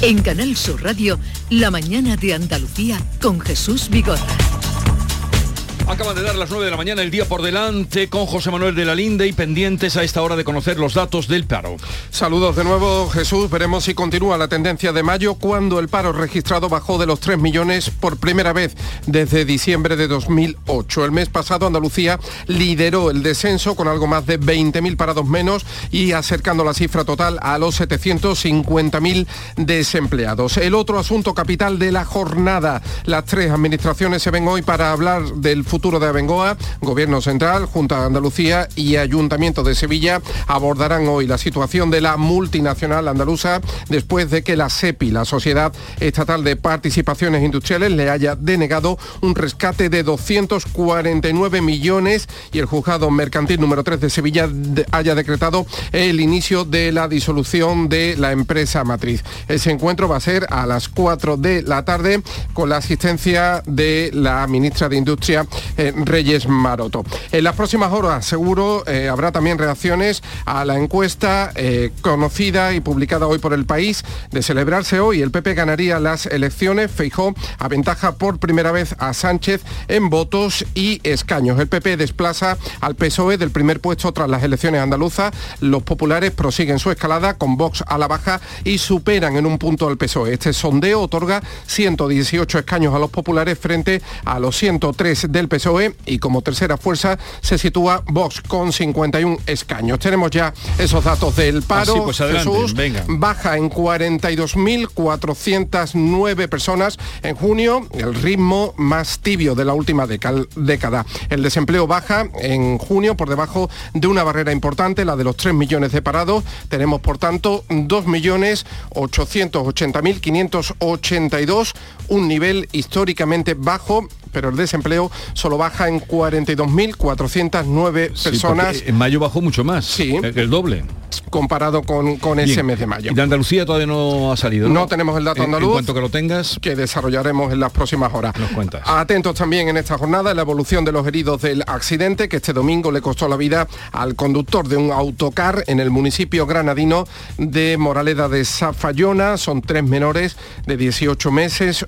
En Canal Sur Radio, La mañana de Andalucía con Jesús Vigorra. Acaban de dar las 9 de la mañana, el día por delante, con José Manuel de la Linde y pendientes a esta hora de conocer los datos del paro. Saludos de nuevo, Jesús. Veremos si continúa la tendencia de mayo, cuando el paro registrado bajó de los 3 millones por primera vez desde diciembre de 2008. El mes pasado Andalucía lideró el descenso con algo más de 20.000 parados menos y acercando la cifra total a los 750.000 desempleados. El otro asunto capital de la jornada. Las tres administraciones se ven hoy para hablar del futuro futuro de Abengoa, Gobierno Central, Junta de Andalucía y Ayuntamiento de Sevilla abordarán hoy la situación de la multinacional andaluza después de que la SEPI, la Sociedad Estatal de Participaciones Industriales, le haya denegado un rescate de 249 millones y el juzgado mercantil número 3 de Sevilla haya decretado el inicio de la disolución de la empresa matriz. Ese encuentro va a ser a las 4 de la tarde con la asistencia de la ministra de Industria eh, Reyes Maroto. En las próximas horas seguro eh, habrá también reacciones a la encuesta eh, conocida y publicada hoy por el país de celebrarse hoy. El PP ganaría las elecciones, Feijó aventaja por primera vez a Sánchez en votos y escaños. El PP desplaza al PSOE del primer puesto tras las elecciones andaluzas. Los populares prosiguen su escalada con Vox a la baja y superan en un punto al PSOE. Este sondeo otorga 118 escaños a los populares frente a los 103 del PSOE y como tercera fuerza se sitúa Vox con 51 escaños. Tenemos ya esos datos del paro. Así pues Jesús venga. baja en 42.409 personas en junio, el ritmo más tibio de la última década. El desempleo baja en junio por debajo de una barrera importante, la de los 3 millones de parados. Tenemos, por tanto, 2.880.582, un nivel históricamente bajo pero el desempleo solo baja en 42.409 personas. en mayo bajó mucho más, sí. el doble. Comparado con, con ese mes de mayo. ¿Y de Andalucía todavía no ha salido? No, tenemos el dato andaluz. En cuanto que lo tengas. Que desarrollaremos en las próximas horas. Nos cuentas. Atentos también en esta jornada la evolución de los heridos del accidente que este domingo le costó la vida al conductor de un autocar en el municipio granadino de Moraleda de Zafayona. Son tres menores de 18 meses,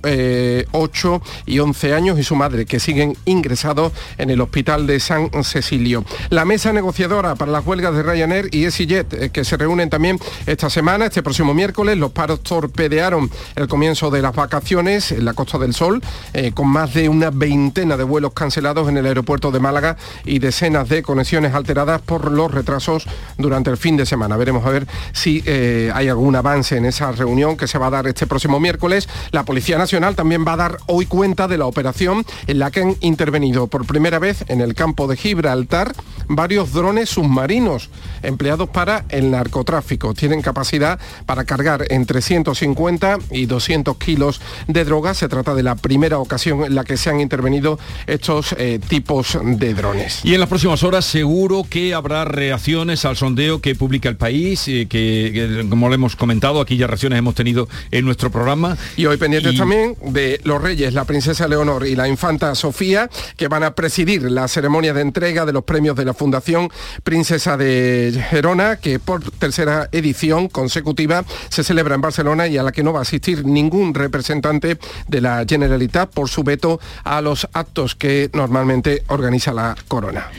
8 eh, y 11 años y su madre, que siguen ingresados en el hospital de San Cecilio. La mesa negociadora para las huelgas de Ryanair y EasyJet, eh, que se reúnen también esta semana, este próximo miércoles, los paros torpedearon el comienzo de las vacaciones en la Costa del Sol, eh, con más de una veintena de vuelos cancelados en el aeropuerto de Málaga y decenas de conexiones alteradas por los retrasos durante el fin de semana. Veremos a ver si eh, hay algún avance en esa reunión que se va a dar este próximo miércoles. La Policía Nacional también va a dar hoy cuenta de la operación en la que han intervenido por primera vez en el campo de Gibraltar varios drones submarinos empleados para el narcotráfico. Tienen capacidad para cargar entre 150 y 200 kilos de droga. Se trata de la primera ocasión en la que se han intervenido estos eh, tipos de drones. Y en las próximas horas seguro que habrá reacciones al sondeo que publica el país, eh, que, como lo hemos comentado, aquí ya reacciones hemos tenido en nuestro programa. Y hoy pendientes también de los reyes, la princesa Leonor y la infanta Sofía, que van a presidir la ceremonia de entrega de los premios de la Fundación Princesa de Gerona, que por tercera edición consecutiva se celebra en Barcelona y a la que no va a asistir ningún representante de la Generalitat por su veto a los actos que normalmente organiza la corona.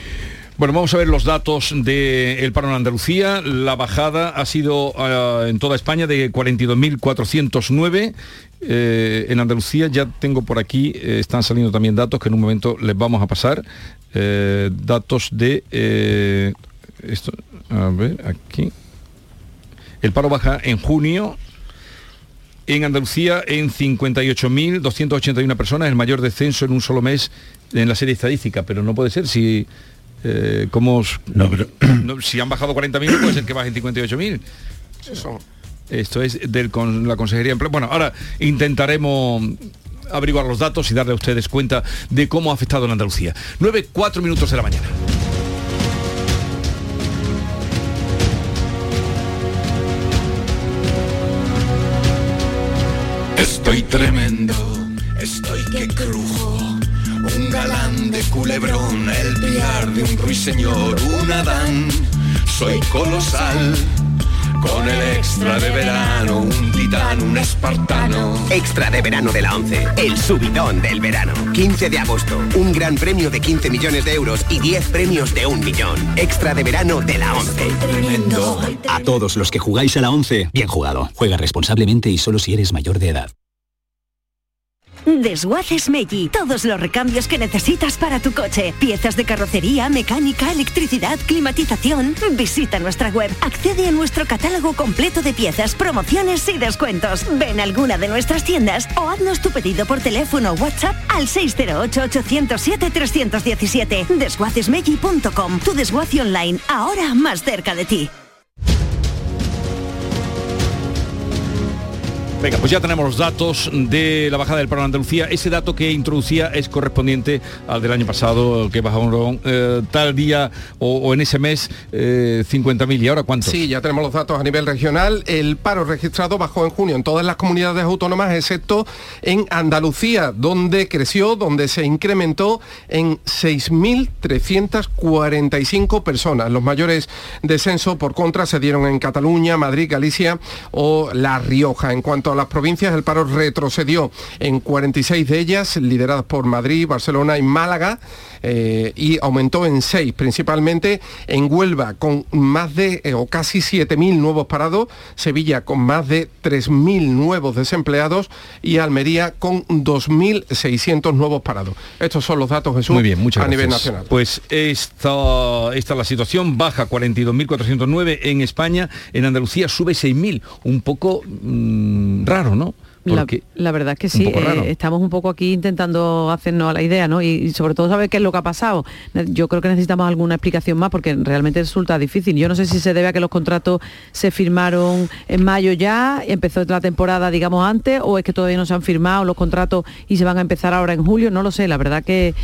Bueno, vamos a ver los datos del paro en Andalucía. La bajada ha sido eh, en toda España de 42.409 eh, en Andalucía ya tengo por aquí, eh, están saliendo también datos que en un momento les vamos a pasar. Datos de... esto, a ver, aquí. El paro baja en junio. En Andalucía en 58.281 personas, el mayor descenso en un solo mes en la serie estadística, pero no puede ser si... como si han bajado 40.000 puede ser que bajen 58.000. Eso. Esto es del, con la Consejería de Empleo. Bueno, ahora intentaremos averiguar los datos y darle a ustedes cuenta de cómo ha afectado en Andalucía. 9, 4 minutos de la mañana. Estoy tremendo, estoy que crujo. Un galán de culebrón, el de un ruiseñor, un Adán. Soy colosal con el extra de verano, un capitán, un espartano. Extra de verano de la 11. El subidón del verano. 15 de agosto. Un gran premio de 15 millones de euros y 10 premios de un millón. Extra de verano de la 11. Tremendo. A todos los que jugáis a la 11, bien jugado. Juega responsablemente y solo si eres mayor de edad. Desguaces Meggi. Todos los recambios que necesitas para tu coche. Piezas de carrocería, mecánica, electricidad, climatización. Visita nuestra web. Accede a nuestro catálogo completo de piezas, promociones y descuentos. Ven a alguna de nuestras tiendas o haznos tu pedido por teléfono o WhatsApp al 608-807-317. Desguacesmeggi.com. Tu desguace online, ahora más cerca de ti. Venga, pues ya tenemos los datos de la bajada del paro en Andalucía. Ese dato que introducía es correspondiente al del año pasado, que bajaron eh, tal día o, en ese mes eh, 50.000. ¿Y ahora cuántos? Sí, ya tenemos los datos a nivel regional. El paro registrado bajó en junio en todas las comunidades autónomas, excepto en Andalucía, donde creció, donde se incrementó en 6.345 personas. Los mayores descensos, por contra, se dieron en Cataluña, Madrid, Galicia o La Rioja. En cuanto las provincias, el paro retrocedió en 46 de ellas, lideradas por Madrid, Barcelona y Málaga, eh, y aumentó en 6, principalmente en Huelva, con más de, eh, o casi 7.000 nuevos parados, Sevilla con más de 3.000 nuevos desempleados y Almería con 2.600 nuevos parados. Estos son los datos, Jesús, Muy bien, muchas a nivel gracias. nacional. Pues esta, esta es la situación, baja 42.409 en España, en Andalucía sube 6.000, un poco mm, raro, ¿no? La, verdad es que sí, eh, estamos un poco aquí intentando hacernos a la idea, ¿no? Y, y sobre todo saber qué es lo que ha pasado. Yo creo que necesitamos alguna explicación más porque realmente resulta difícil. Yo no sé si se debe a que los contratos se firmaron en mayo ya, empezó la temporada, digamos, antes, o es que todavía no se han firmado los contratos y se van a empezar ahora en julio, no lo sé. La verdad que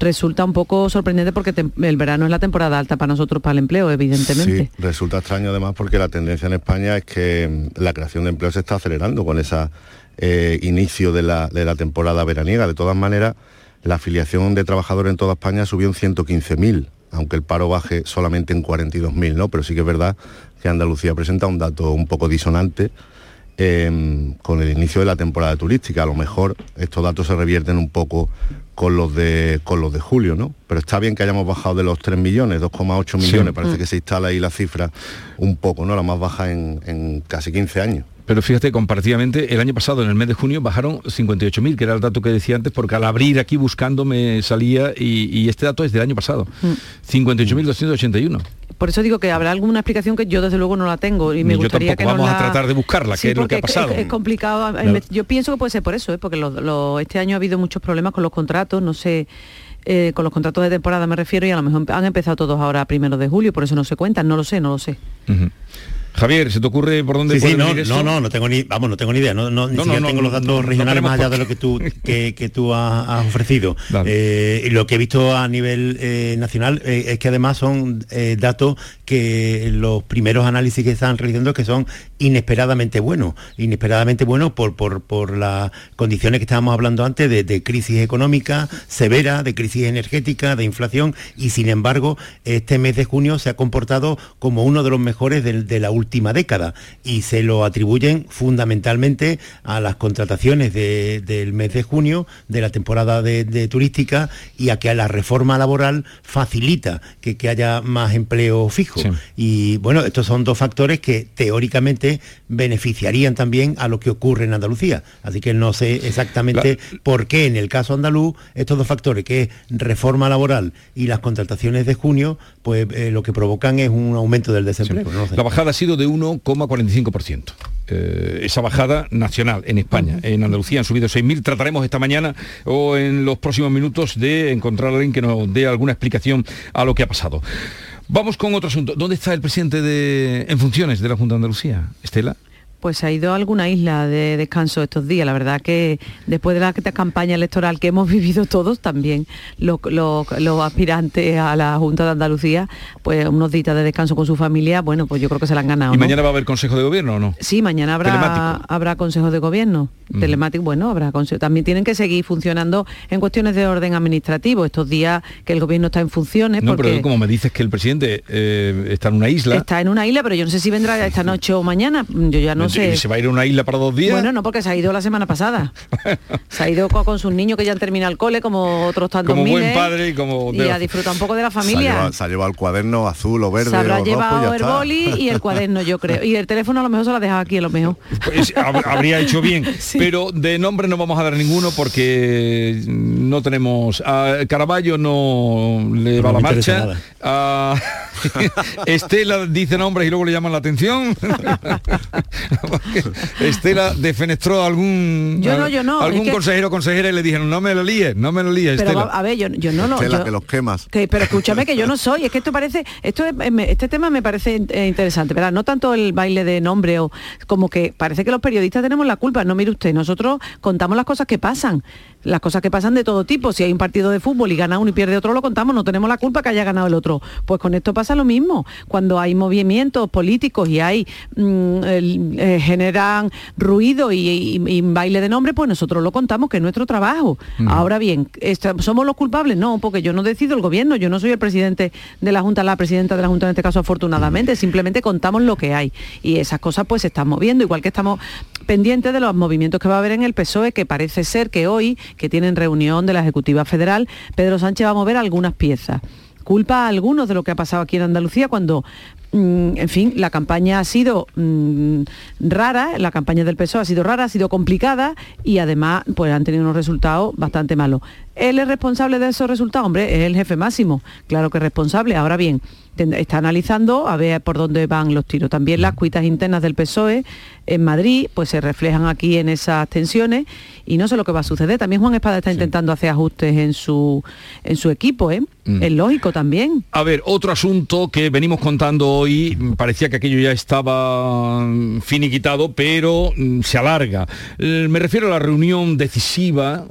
resulta un poco sorprendente porque el verano es la temporada alta para nosotros, para el empleo, evidentemente. Sí, resulta extraño además porque la tendencia en España es que la creación de empleo se está acelerando con ese inicio de la, de la temporada veraniega. De todas maneras, la afiliación de trabajadores en toda España subió en 115.000, aunque el paro baje solamente en 42.000, ¿no? Pero sí que es verdad que Andalucía presenta un dato un poco disonante eh, con el inicio de la temporada turística. A lo mejor estos datos se revierten un poco con los de con los de julio, ¿no? Pero está bien que hayamos bajado de los 3 millones, 2,8 Sí. millones, parece que se instala ahí la cifra un poco, ¿no? La más baja en, en casi 15 años. Pero fíjate, comparativamente, el año pasado, en el mes de junio, bajaron 58.000, que era el dato que decía antes, porque al abrir aquí buscando me salía, y, y este dato es del año pasado, 58.281. Por eso digo que habrá alguna explicación que yo desde luego no la tengo y me Yo gustaría que nos Vamos a tratar de buscarla, Sí, qué es lo que ha pasado. Es, es complicado. Claro. Yo pienso que puede ser por eso, ¿eh? porque lo- lo- este año ha habido muchos problemas con los contratos, no sé, eh, con los contratos de temporada me refiero, y a lo mejor han empezado todos ahora primero de julio, por eso no se cuentan, no lo sé, no lo sé. Javier, ¿se te ocurre por dónde Sí, sí, puede no, venir esto? no, no, no tengo ni, vamos, no tengo ni idea, no, no, ni No, no, siquiera no, tengo los no, datos no regionales más allá de lo que tú que, que tú has, has ofrecido. Eh, lo que he visto a nivel eh, nacional eh, es que además son eh, datos que los primeros análisis que están realizando que son inesperadamente buenos, inesperadamente buenos por, por, por las condiciones que estábamos hablando antes de, de crisis económica severa, de crisis energética, de inflación, y sin embargo este mes de junio se ha comportado como uno de los mejores de, la última década y se lo atribuyen fundamentalmente a las contrataciones de- del mes de junio, de la temporada de turística y a que la reforma laboral facilita que, que haya más empleo fijo. Sí. Y bueno, estos son dos factores que teóricamente beneficiarían también a lo que ocurre en Andalucía. Así que no sé exactamente por qué en el caso andaluz estos dos factores, que es reforma laboral y las contrataciones de junio, pues eh, lo que provocan es un aumento del desempleo. no lo sé. La bajada ha sido de 1,45%. Eh, esa bajada nacional en España. En Andalucía han subido 6.000. Trataremos esta mañana o en los próximos minutos de encontrar a alguien que nos dé alguna explicación a lo que ha pasado. Vamos con otro asunto. ¿Dónde está el presidente de, en funciones de la Junta de Andalucía? Estela. Pues ha ido a alguna isla de descanso estos días. La verdad que después de la campaña electoral que hemos vivido todos también, los, los- los aspirantes a la Junta de Andalucía, pues unos días de descanso con su familia, bueno, pues yo creo que se la han ganado. ¿Y ¿no? mañana va a haber Consejo de Gobierno o no? Sí, mañana habrá, Telemático. habrá consejo de gobierno. Mm. Telemático, bueno, habrá consejo. También tienen que seguir funcionando en cuestiones de orden administrativo. Estos días que el gobierno está en funciones, No, porque pero como me dices que el presidente eh, está en una isla. está en una isla, pero yo no sé si vendrá esta noche o mañana. Yo ya no no sé. ¿Se va a ir a una isla para dos días? Bueno, no, porque se ha ido la semana pasada. se ha ido co- con, sus niños que ya han terminado el cole, como otros tantos Como buen padre y como- Y a disfrutar un poco de la Se ha, familia. llevado, se ha llevado el cuaderno azul o verde Se habrá o rojo y llevado ya el está. boli y el cuaderno, yo creo. Y el teléfono a lo mejor se lo ha dejado aquí, a lo mejor. Pues, hab- habría hecho bien. Pero de nombre no vamos a dar ninguno porque no tenemos. A Caraballo no le va No la marcha. A Estela dice nombres y luego le llaman la atención. Estela defenestró a algún Yo no, yo no, algún es que- consejero o consejera y le dijeron no me lo líes, no me lo líes, Pero Estela. a ver, yo, yo no lo... Estela, yo- que los quemas. que- pero escúchame que yo no soy, es que esto parece, esto es- eh, este tema me parece eh, interesante, ¿verdad? No tanto el baile de nombre o como que parece que los periodistas tenemos la culpa. No mire usted, nosotros contamos las cosas que pasan, las cosas que pasan de todo tipo. Si hay un partido de fútbol y gana uno y pierde otro, lo contamos, no tenemos la culpa que haya ganado el otro. Pues con esto pasa lo mismo. Cuando hay movimientos políticos y hay mm, eh, generan ruido y, y- y baile de nombre, pues nosotros lo contamos, que es nuestro trabajo. Ahora bien, ¿somos los culpables? No, porque yo no decido el gobierno, yo no soy el presidente de la Junta, la presidenta de la Junta en este caso afortunadamente, simplemente contamos lo que hay. Y esas cosas pues se están moviendo, igual que estamos pendientes de los movimientos que va a haber en el PSOE, que parece ser que hoy, que tienen reunión de la Ejecutiva Federal, Pedro Sánchez va a mover algunas piezas. Culpa a algunos de lo que ha pasado aquí en Andalucía cuando en fin, la campaña ha sido mm, rara, la campaña del PSOE ha sido rara, ha sido complicada y además pues han tenido unos resultados bastante malos. ¿Él es responsable de esos resultados? Hombre, es el jefe máximo, claro que es responsable. Ahora bien, está analizando a ver por dónde van los tiros. También las cuitas internas del PSOE en Madrid pues se reflejan aquí en esas tensiones y no sé lo que va a suceder. También Juan Espada está intentando hacer ajustes en su, en su equipo, ¿eh? Mm. Es lógico también. A ver, otro asunto que venimos contando hoy, parecía que aquello ya estaba mm, finiquitado, pero mm, se alarga. Eh, Me refiero a la reunión decisiva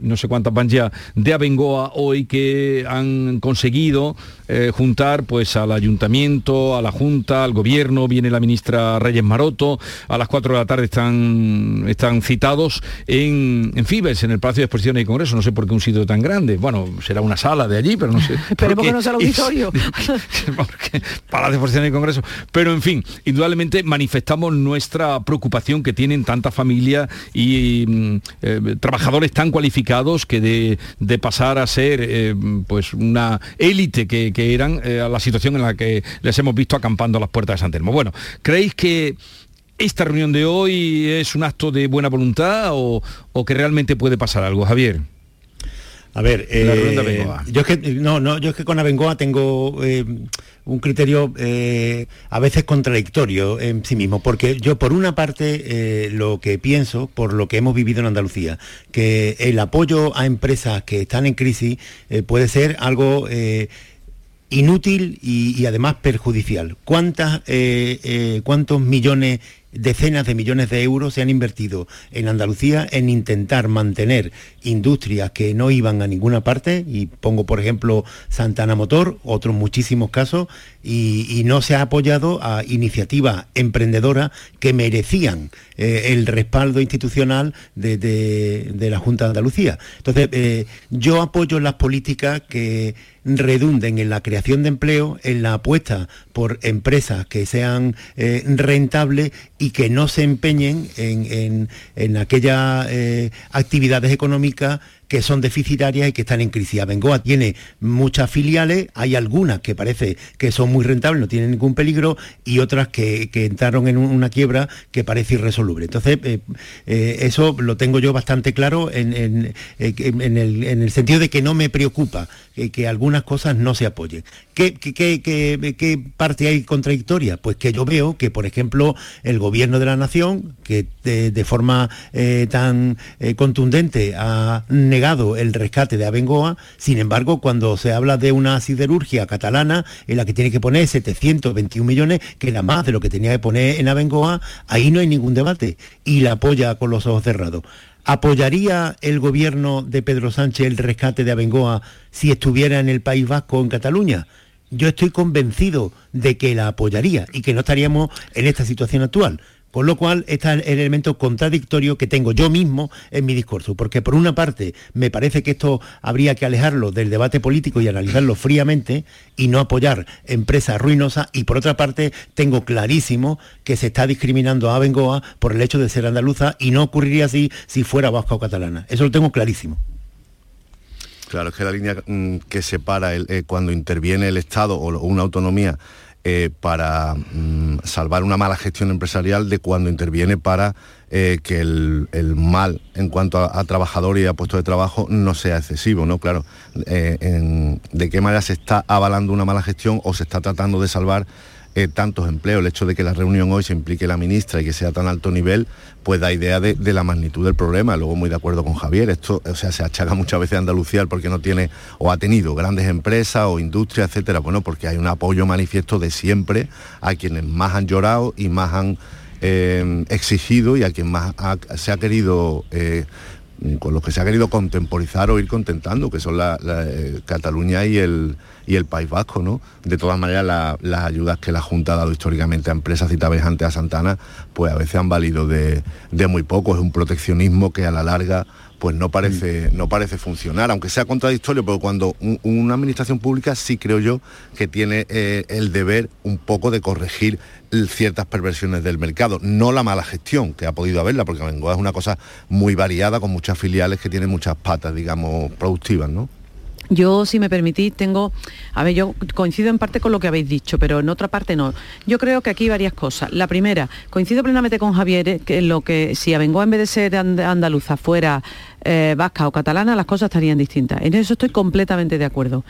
no sé cuántas van ya, de Abengoa hoy que han conseguido eh, juntar pues al ayuntamiento, a la Junta, al gobierno, viene la ministra Reyes Maroto, a las 4 de la tarde están, están citados en, en Fibes, en el Palacio de Exposiciones y Congreso, no sé por qué un sitio tan grande, bueno, será una sala de allí, pero no sé. Esperemos que no sea el auditorio. porque Palacio de Exposiciones y Congreso. Pero en fin, indudablemente manifestamos nuestra preocupación que tienen tantas familias y mm, eh, trabajadores tan cualificados que de, de pasar a ser eh, pues una élite que, que eran eh, a la situación en la que les hemos visto acampando a las puertas de San Telmo. Bueno, ¿creéis que esta reunión de hoy es un acto de buena voluntad o, o que realmente puede pasar algo, Javier? A ver, eh, yo es que no, no, yo es que con Abengoa tengo eh, un criterio eh, a veces contradictorio en sí mismo, porque yo por una parte eh, lo que pienso, por lo que hemos vivido en Andalucía, que el apoyo a empresas que están en crisis eh, puede ser algo eh, inútil y, además perjudicial. ¿Cuántas, eh, eh, ¿Cuántos millones, decenas de millones de euros se han invertido en Andalucía en intentar mantener industrias que no iban a ninguna parte? Y pongo, por ejemplo, Santana Motor, otros muchísimos casos, y, no se ha apoyado a iniciativas emprendedoras que merecían eh, el respaldo institucional de la Junta de Andalucía. Entonces, eh, yo apoyo las políticas que redunden en la creación de empleo, en la apuesta por empresas que sean eh, rentables y que no se empeñen en, en- en aquellas eh, actividades económicas que son deficitarias y que están en crisis. Abengoa tiene muchas filiales, hay algunas que parece que son muy rentables, no tienen ningún peligro, y otras que, entraron en un- una quiebra que parece irresoluble. Entonces, eh, eh, eso lo tengo yo bastante claro eh, en el, en el sentido de que no me preocupa que, algunas cosas no se apoyen. ¿Qué, parte hay contradictoria? Pues que yo veo que, por ejemplo, el gobierno de la nación, que de, forma tan contundente ha el rescate de Abengoa, sin embargo, cuando se habla de una siderurgia catalana en la que tiene que poner 721 millones, que era más de lo que tenía que poner en Abengoa, ahí no hay ningún debate y la apoya con los ojos cerrados. ¿Apoyaría el gobierno de Pedro Sánchez el rescate de Abengoa si estuviera en el País Vasco en Cataluña? Yo estoy convencido de que la apoyaría y que no estaríamos en esta situación actual. Con lo cual, este es el elemento contradictorio que tengo yo mismo en mi discurso, porque por una parte me parece que esto habría que alejarlo del debate político y analizarlo fríamente y no apoyar empresas ruinosas, y por otra parte tengo clarísimo que se está discriminando a Bengoa por el hecho de ser andaluza y no ocurriría así si fuera vasca o catalana. Eso lo tengo clarísimo. Claro, es que la línea mm, que separa eh, cuando interviene el Estado o una autonomía eh, para mm, salvar una mala gestión empresarial de cuando interviene para eh, que el, mal en cuanto a, trabajador y a puestos de trabajo no sea excesivo, ¿no? Claro, eh, de qué manera se está avalando una mala gestión o se está tratando de salvar eh, tantos empleos. El hecho de que la reunión hoy se implique la ministra y que sea tan alto nivel, pues da idea de, la magnitud del problema. Luego muy de acuerdo con Javier. Esto, o sea, se achaca muchas veces a Andalucía porque no tiene o ha tenido grandes empresas o industrias, etcétera. Bueno, porque hay un apoyo manifiesto de siempre a quienes más han llorado y más han eh, exigido y a quien más se ha querido eh, con los que se ha querido contemporizar o ir contentando, que son la, Cataluña y el, y el País Vasco, ¿no? De todas maneras, las ayudas que la Junta ha dado históricamente a empresas citabejantes a Santana, pues a veces han valido de, muy poco, es un proteccionismo que a la larga pues no parece, no parece funcionar, aunque sea contradictorio, pero cuando una administración pública sí creo yo que tiene eh, el deber un poco de corregir ciertas perversiones del mercado, no la mala gestión que ha podido haberla, porque Bengoa es una cosa muy variada con muchas filiales que tienen muchas patas, digamos, productivas, ¿no? Yo, si me permitís, tengo, a ver, yo coincido en parte con lo que habéis dicho, pero en otra parte no. Yo creo que aquí varias cosas. La primera, coincido plenamente con Javier, eh, que lo que si Abengoa en vez de ser andaluza fuera eh, vasca o catalana, las cosas estarían distintas. En eso estoy completamente de acuerdo.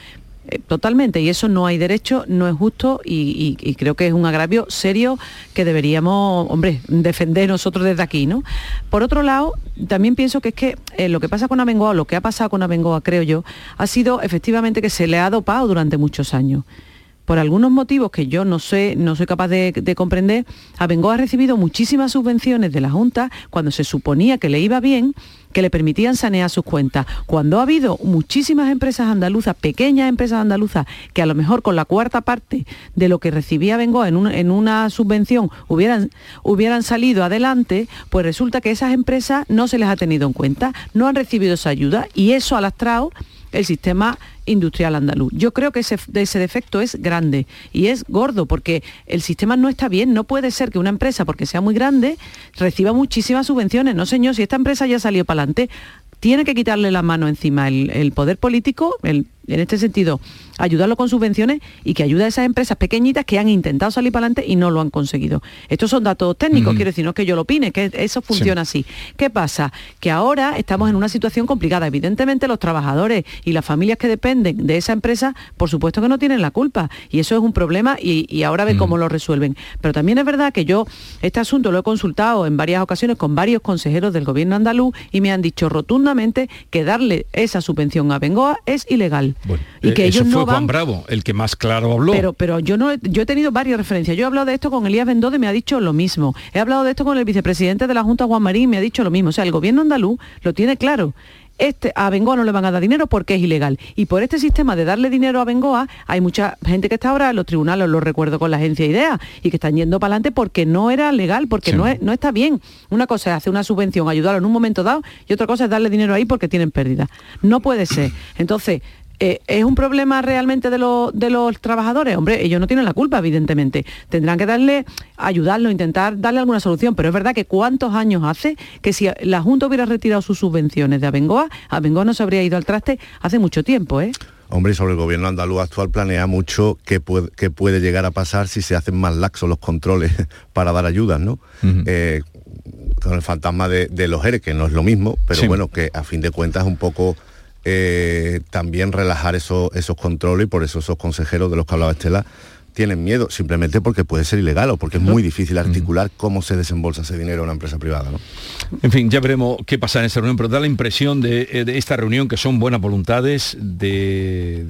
Eh, totalmente, y eso no hay derecho, no es justo y, creo que es un agravio serio que deberíamos, defender nosotros desde aquí, ¿no? Por otro lado, también pienso que es que eh, lo que pasa con Abengoa, lo que ha pasado con Abengoa, creo yo, ha sido efectivamente que se le ha dopado durante muchos años por algunos motivos que yo no sé, no soy capaz de, de, comprender, Abengoa ha recibido muchísimas subvenciones de la Junta cuando se suponía que le iba bien que le permitían sanear sus cuentas. Cuando ha habido muchísimas empresas andaluzas, pequeñas empresas andaluzas, que a lo mejor con la cuarta parte de lo que recibía Bengoa en, en una subvención hubieran, hubieran salido adelante, pues resulta que esas empresas no se les ha tenido en cuenta, no han recibido esa ayuda y eso ha lastrado el sistema industrial andaluz. Yo creo que ese, defecto es grande y es gordo porque el sistema no está bien. No puede ser que una empresa, porque sea muy grande, reciba muchísimas subvenciones. No, señor, si esta empresa ya salió para adelante, tiene que quitarle la mano encima el, el poder político, el en este sentido, ayudarlo con subvenciones y que ayude a esas empresas pequeñitas que han intentado salir para adelante y no lo han conseguido. Estos son datos técnicos, quiero decir, no es que yo lo opine, que eso funciona así. ¿Qué pasa? Que ahora estamos en una situación complicada. Evidentemente los trabajadores y las familias que dependen de esa empresa, por supuesto que no tienen la culpa. Y eso es un problema y, ahora ve cómo lo resuelven. Pero también es verdad que yo este asunto lo he consultado en varias ocasiones con varios consejeros del gobierno andaluz y me han dicho rotundamente que darle esa subvención a Bengoa es ilegal y que eh, ellos fue Juan Bravo, el que más claro habló. Pero, pero yo no yo he tenido varias referencias. Yo he hablado de esto con Elías Bendode, me ha dicho lo mismo. He hablado de esto con el vicepresidente de la Junta, Juan Marín, me ha dicho lo mismo. O sea, el gobierno andaluz lo tiene claro este, a Bengoa no le van a dar dinero porque es ilegal. Y por este sistema de darle dinero a Bengoa, hay mucha gente que está ahora en los tribunales, lo recuerdo con la agencia IDEA, y que están yendo para adelante porque no era legal, porque no, no está bien. Una cosa es hacer una subvención, ayudarlo en un momento dado, y otra cosa es darle dinero ahí porque tienen pérdida. No puede ser. Entonces, eh, ¿Es un problema realmente de, de, los trabajadores? Hombre, ellos no tienen la culpa, evidentemente. Tendrán que darle, ayudarlo, intentar darle alguna solución. Pero es verdad que cuántos años hace que si la Junta hubiera retirado sus subvenciones de Abengoa, Abengoa no se habría ido al traste hace mucho tiempo, ¿eh? Hombre, sobre el gobierno andaluz actual planea mucho qué puede, puede llegar a pasar si se hacen más laxos los controles para dar ayudas, ¿no? Eh, con el fantasma de, los ERE, que no es lo mismo, pero bueno, que a fin de cuentas es un poco eh, también relajar esos controles y por eso esos consejeros de los que hablaba Estela tienen miedo, simplemente porque puede ser ilegal o porque es muy difícil articular cómo se desembolsa ese dinero a una empresa privada. En fin, ya veremos qué pasa en esa reunión, pero da la impresión de, eh, de esta reunión que son buenas voluntades de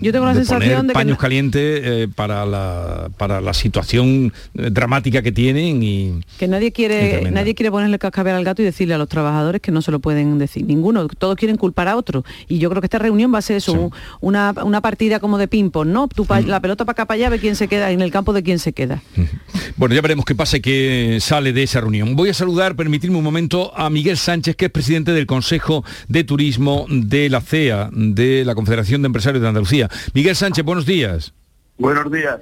Yo tengo la de sensación poner de que paños no- calientes eh, para, la, para la situación eh, dramática que tienen y Que nadie quiere, nadie quiere ponerle cascabel al gato y decirle a los trabajadores que no se lo pueden decir. Ninguno. Todos quieren culpar a otro. Y yo creo que esta reunión va a ser eso, un- una, una partida como de ping-pong, ¿no? Tú Mm. La pelota para acá para allá, ve quién se queda, en el campo de quién se queda. Bueno, ya veremos qué pasa y qué sale de esa reunión. Voy a saludar, permitirme un momento, a Miguel Sánchez, que es presidente del Consejo de Turismo de la CEA, de la Confederación de Empresarios de Andalucía. Miguel Sánchez, buenos días. Buenos días.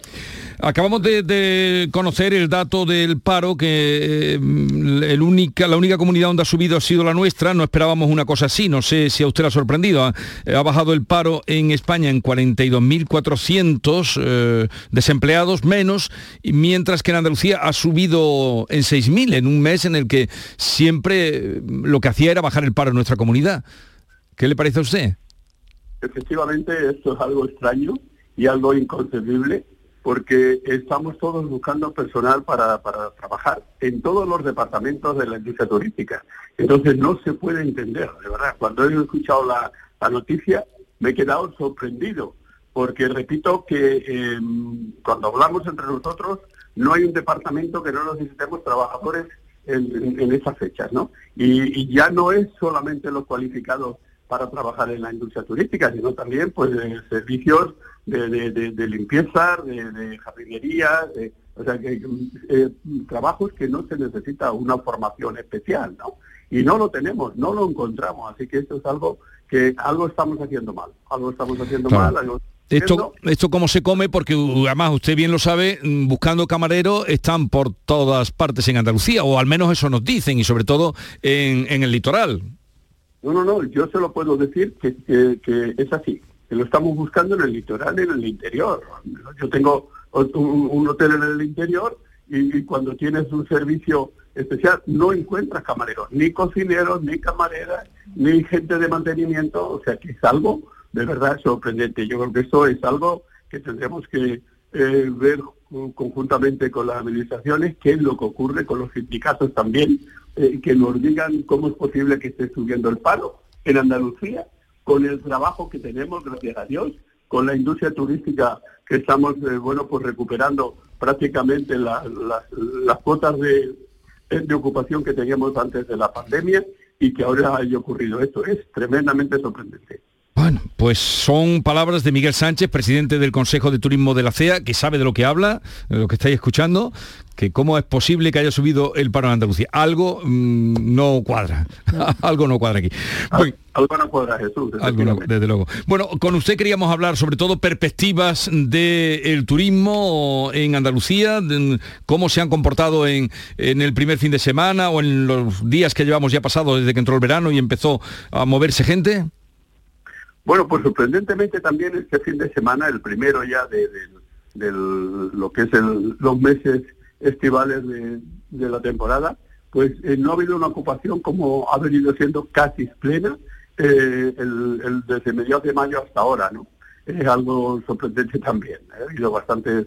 Acabamos de, de conocer el dato del paro, que eh, el única, la única comunidad donde ha subido ha sido la nuestra. No esperábamos una cosa así. No sé si a usted le ha sorprendido. Ha, ha bajado el paro en España en 42.400 eh, desempleados menos, mientras que en Andalucía ha subido en 6.000 en un mes en el que siempre eh, lo que hacía era bajar el paro en nuestra comunidad. ¿Qué le parece a usted? Efectivamente, esto es algo extraño y algo inconcebible porque estamos todos buscando personal para, para trabajar en todos los departamentos de la industria turística. Entonces no se puede entender, de verdad. Cuando he escuchado la, la noticia me he quedado sorprendido porque repito que eh, cuando hablamos entre nosotros no hay un departamento que no necesitemos trabajadores en, en- en esas fechas, ¿no? Y, y ya no es solamente los cualificados para trabajar en la industria turística, sino también pues de servicios de, de- de- de limpieza, de, jardinería, o sea, que, eh, trabajos que no se necesita una formación especial, ¿no? Y no lo tenemos, no lo encontramos, así que esto es algo que algo estamos haciendo mal, algo estamos haciendo Claro. mal, algo Esto, esto cómo se come, porque además usted bien lo sabe, mm, buscando camareros están por todas partes en Andalucía, o al menos eso nos dicen, y sobre todo en, en el litoral. No, no, no, yo se lo puedo decir que, es así, que lo estamos buscando en el litoral, en el interior. Yo tengo un, hotel en el interior y, cuando tienes un servicio especial no encuentras camareros, ni cocineros, ni camareras, ni gente de mantenimiento, o sea que es algo de verdad sorprendente. Yo creo que eso es algo que tendremos que eh, ver con- conjuntamente con las administraciones, qué es lo que ocurre con los sindicatos también, eh, que nos digan cómo es posible que esté subiendo el paro en Andalucía, con el trabajo que tenemos, gracias a Dios, con la industria turística que estamos, eh, bueno, pues recuperando prácticamente la- las- las cuotas de, de ocupación que teníamos antes de la pandemia y que ahora haya ocurrido esto. Es tremendamente sorprendente. Pues son palabras de Miguel Sánchez, presidente del Consejo de Turismo de la CEA, que sabe de lo que habla, de lo que estáis escuchando, que cómo es posible que haya subido el paro en Andalucía. Algo mm, no cuadra, algo no cuadra aquí. Bueno, Algo no cuadra, Jesús. algo no, desde luego. Bueno, con usted queríamos hablar sobre todo perspectivas del turismo en Andalucía, de cómo se han comportado en, en el primer fin de semana o en los días que llevamos ya pasado desde que entró el verano y empezó a moverse gente. Bueno, pues sorprendentemente también este fin de semana, el primero ya de, lo que es el- los meses estivales de, la temporada, pues eh, no ha habido una ocupación como ha venido siendo casi plena eh, el- desde mediados de mayo hasta ahora, ¿no? Es algo sorprendente también. ¿eh? Ha habido bastantes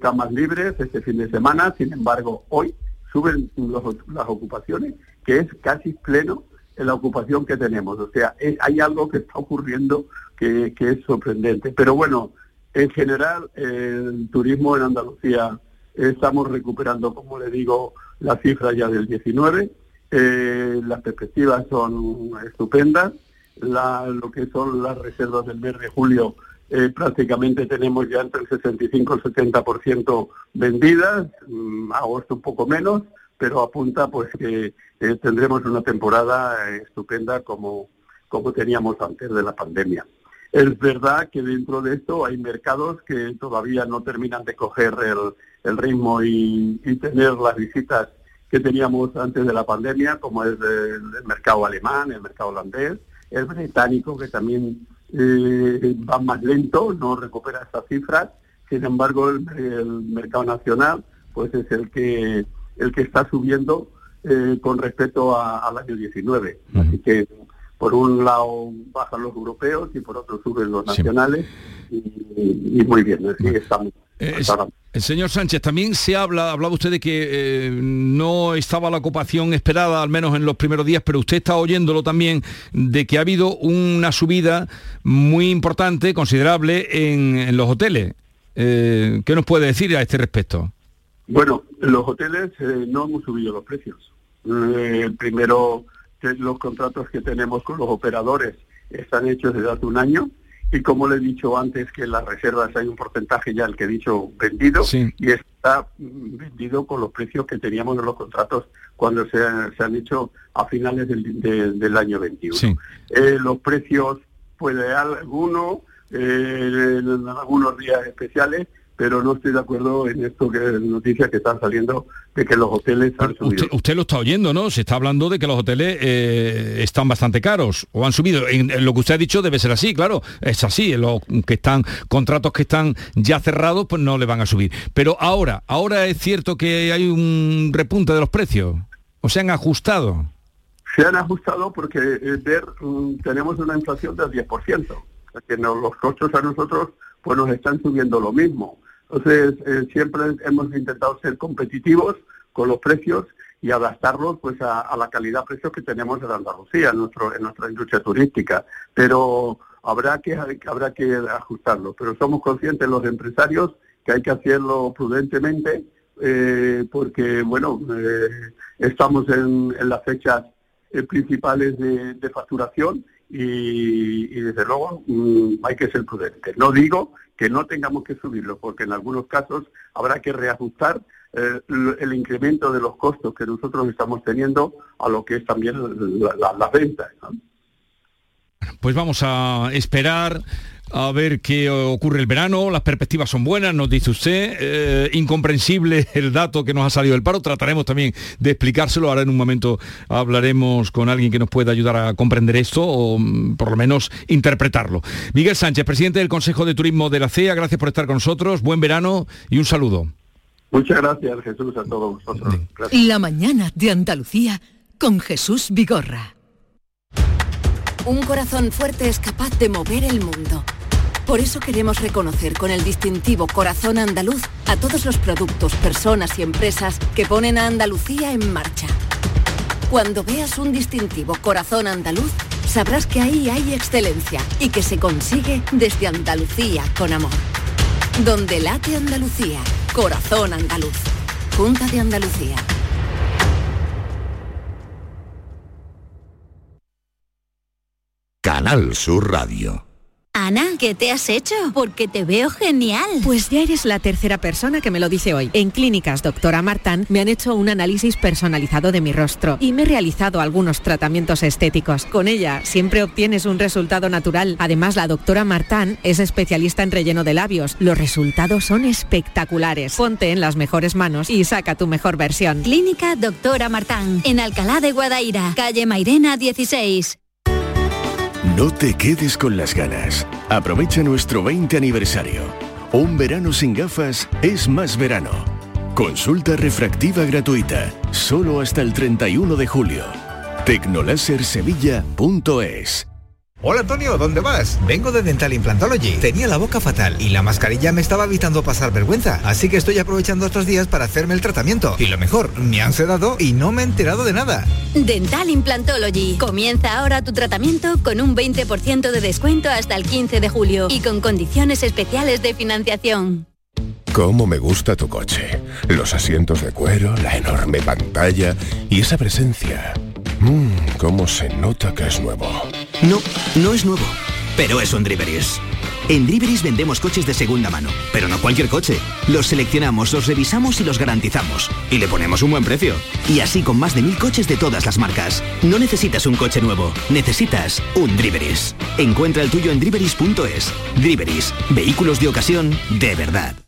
camas libres este fin de semana, sin embargo, hoy suben las ocupaciones, que es casi pleno en la ocupación que tenemos. O sea, es- hay algo que está ocurriendo que, que es sorprendente. Pero bueno, en general, eh, el turismo en Andalucía eh, estamos recuperando, como le digo, la cifra ya del 19. Eh, las perspectivas son estupendas. La- lo que son las reservas del mes de julio, eh, prácticamente tenemos ya entre el 65 y el 70% vendidas, mm, agosto un poco menos, pero apunta pues que eh, tendremos una temporada eh, estupenda como, como teníamos antes de la pandemia. Es verdad que dentro de esto hay mercados que todavía no terminan de coger el, el ritmo y, tener las visitas que teníamos antes de la pandemia, como es el, el mercado alemán, el mercado holandés, el británico, que también eh, va más lento, no recupera estas cifras. Sin embargo, el, el mercado nacional pues es el que el que está subiendo eh, con respecto a- al año 19. Así que por un lado bajan los europeos y por otro suben los nacionales y, y muy bien, así estamos. Eh, el señor Sánchez, también se habla, hablaba usted de que eh, no estaba la ocupación esperada, al menos en los primeros días, pero usted está oyéndolo también, de que ha habido una subida muy importante, considerable, en, los hoteles. Eh, ¿Qué nos puede decir a este respecto? Bueno, en los hoteles no hemos subido los precios. Primero, los contratos que tenemos con los operadores están hechos desde hace un año y como le he dicho antes que en las reservas hay un porcentaje ya el que he dicho vendido y está vendido con los precios que teníamos en los contratos cuando se, han hecho a finales del, año 21. Eh, los precios puede alguno eh, en algunos días especiales pero no estoy de acuerdo en esto que noticias que están saliendo de que los hoteles han subido. Usted, lo está oyendo, ¿no? Se está hablando de que los hoteles eh, están bastante caros o han subido. En, lo que usted ha dicho debe ser así, claro, es así. En los que están contratos que están ya cerrados, pues no le van a subir. Pero ahora, ahora es cierto que hay un repunte de los precios. ¿O se han ajustado? Se han ajustado porque eh, ver, mm, tenemos una inflación del 10%. que los costos a nosotros pues nos están subiendo lo mismo. Entonces, eh, siempre hemos intentado ser competitivos con los precios y adaptarlos pues a, la calidad-precio que tenemos en Andalucía, en, nuestro, en nuestra industria turística. Pero habrá que, habrá que ajustarlo. Pero somos conscientes los empresarios que hay que hacerlo prudentemente eh, porque, bueno, eh, estamos en, las fechas principales de facturación y, desde luego mm, hay que ser prudentes. No digo que no tengamos que subirlo, porque en algunos casos habrá que reajustar eh, el incremento de los costos que nosotros estamos teniendo a lo que es también las ventas. Pues vamos a esperar a ver qué ocurre el verano, las perspectivas son buenas, nos dice usted, eh, incomprensible el dato que nos ha salido del paro, trataremos también de explicárselo, ahora en un momento hablaremos con alguien que nos pueda ayudar a comprender esto o mm, por lo menos interpretarlo. Miguel Sánchez, presidente del Consejo de Turismo de la CEA, gracias por estar con nosotros, buen verano y un saludo. Muchas gracias Jesús a todos vosotros. La mañana de Andalucía con Jesús Vigorra. Un corazón fuerte es capaz de mover el mundo. Por eso queremos reconocer con el distintivo Corazón Andaluz a todos los productos, personas y empresas que ponen a Andalucía en marcha. Cuando veas un distintivo Corazón Andaluz, sabrás que ahí hay excelencia y que se consigue desde Andalucía con amor. Donde late Andalucía, Corazón Andaluz. Junta de Andalucía. Canal Sur Radio. Ana, ¿qué te has hecho? Porque te veo genial. Pues ya eres la tercera persona que me lo dice hoy. En Clínicas Doctora Martán me han hecho un análisis personalizado de mi rostro y me he realizado algunos tratamientos estéticos. Con ella siempre obtienes un resultado natural. Además, la doctora Martán es especialista en relleno de labios. Los resultados son espectaculares. Ponte en las mejores manos y saca tu mejor versión. Clínica Doctora Martán, en Alcalá de Guadaira, calle Mairena 16. No te quedes con las ganas. Aprovecha nuestro 20 aniversario. Un verano sin gafas es más verano. Consulta refractiva gratuita, solo hasta el 31 de julio. Tecnolasersevilla.es Hola Antonio, ¿dónde vas? Vengo de Dental Implantology. Tenía la boca fatal y la mascarilla me estaba evitando pasar vergüenza, así que estoy aprovechando estos días para hacerme el tratamiento. Y lo mejor, me han sedado y no me he enterado de nada. Dental Implantology. Comienza ahora tu tratamiento con un 20% de descuento hasta el 15 de julio y con condiciones especiales de financiación. ¿Cómo me gusta tu coche? Los asientos de cuero, la enorme pantalla y esa presencia. Mmm, cómo se nota que es nuevo. No, no es nuevo, pero es un Driveris. En Driveris vendemos coches de segunda mano, pero no cualquier coche. Los seleccionamos, los revisamos y los garantizamos. Y le ponemos un buen precio. Y así con más de mil coches de todas las marcas. No necesitas un coche nuevo, necesitas un Driveris. Encuentra el tuyo en driveris.es. Driveris, vehículos de ocasión de verdad.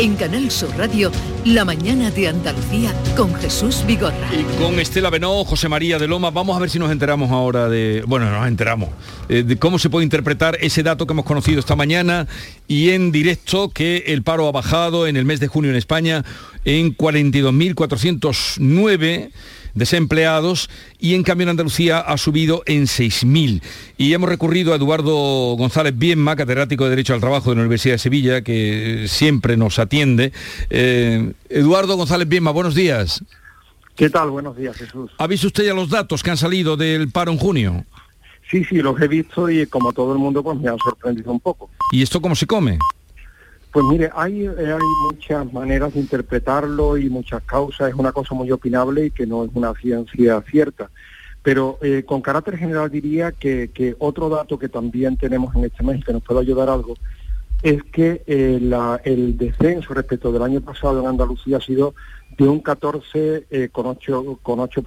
En Canal Sur Radio, La mañana de Andalucía con Jesús Vigorra. Y con Estela Benó, José María de Loma, vamos a ver si nos enteramos ahora de, bueno, nos enteramos, eh, de cómo se puede interpretar ese dato que hemos conocido esta mañana y en directo que el paro ha bajado en el mes de junio en España en 42.409 desempleados y en cambio en Andalucía ha subido en 6.000. Y hemos recurrido a Eduardo González Bienma, catedrático de Derecho al Trabajo de la Universidad de Sevilla, que siempre nos atiende. Eh, Eduardo González Bienma, buenos días. ¿Qué tal? Buenos días, Jesús. ¿Ha visto usted ya los datos que han salido del paro en junio? Sí, sí, los he visto y como todo el mundo pues me han sorprendido un poco. ¿Y esto cómo se come? Pues mire, hay, eh, hay muchas maneras de interpretarlo y muchas causas. Es una cosa muy opinable y que no es una ciencia cierta. Pero eh, con carácter general diría que, que, otro dato que también tenemos en este mes y que nos puede ayudar algo es que eh, la, el descenso respecto del año pasado en Andalucía ha sido de un 14,8% eh, con 8, con 8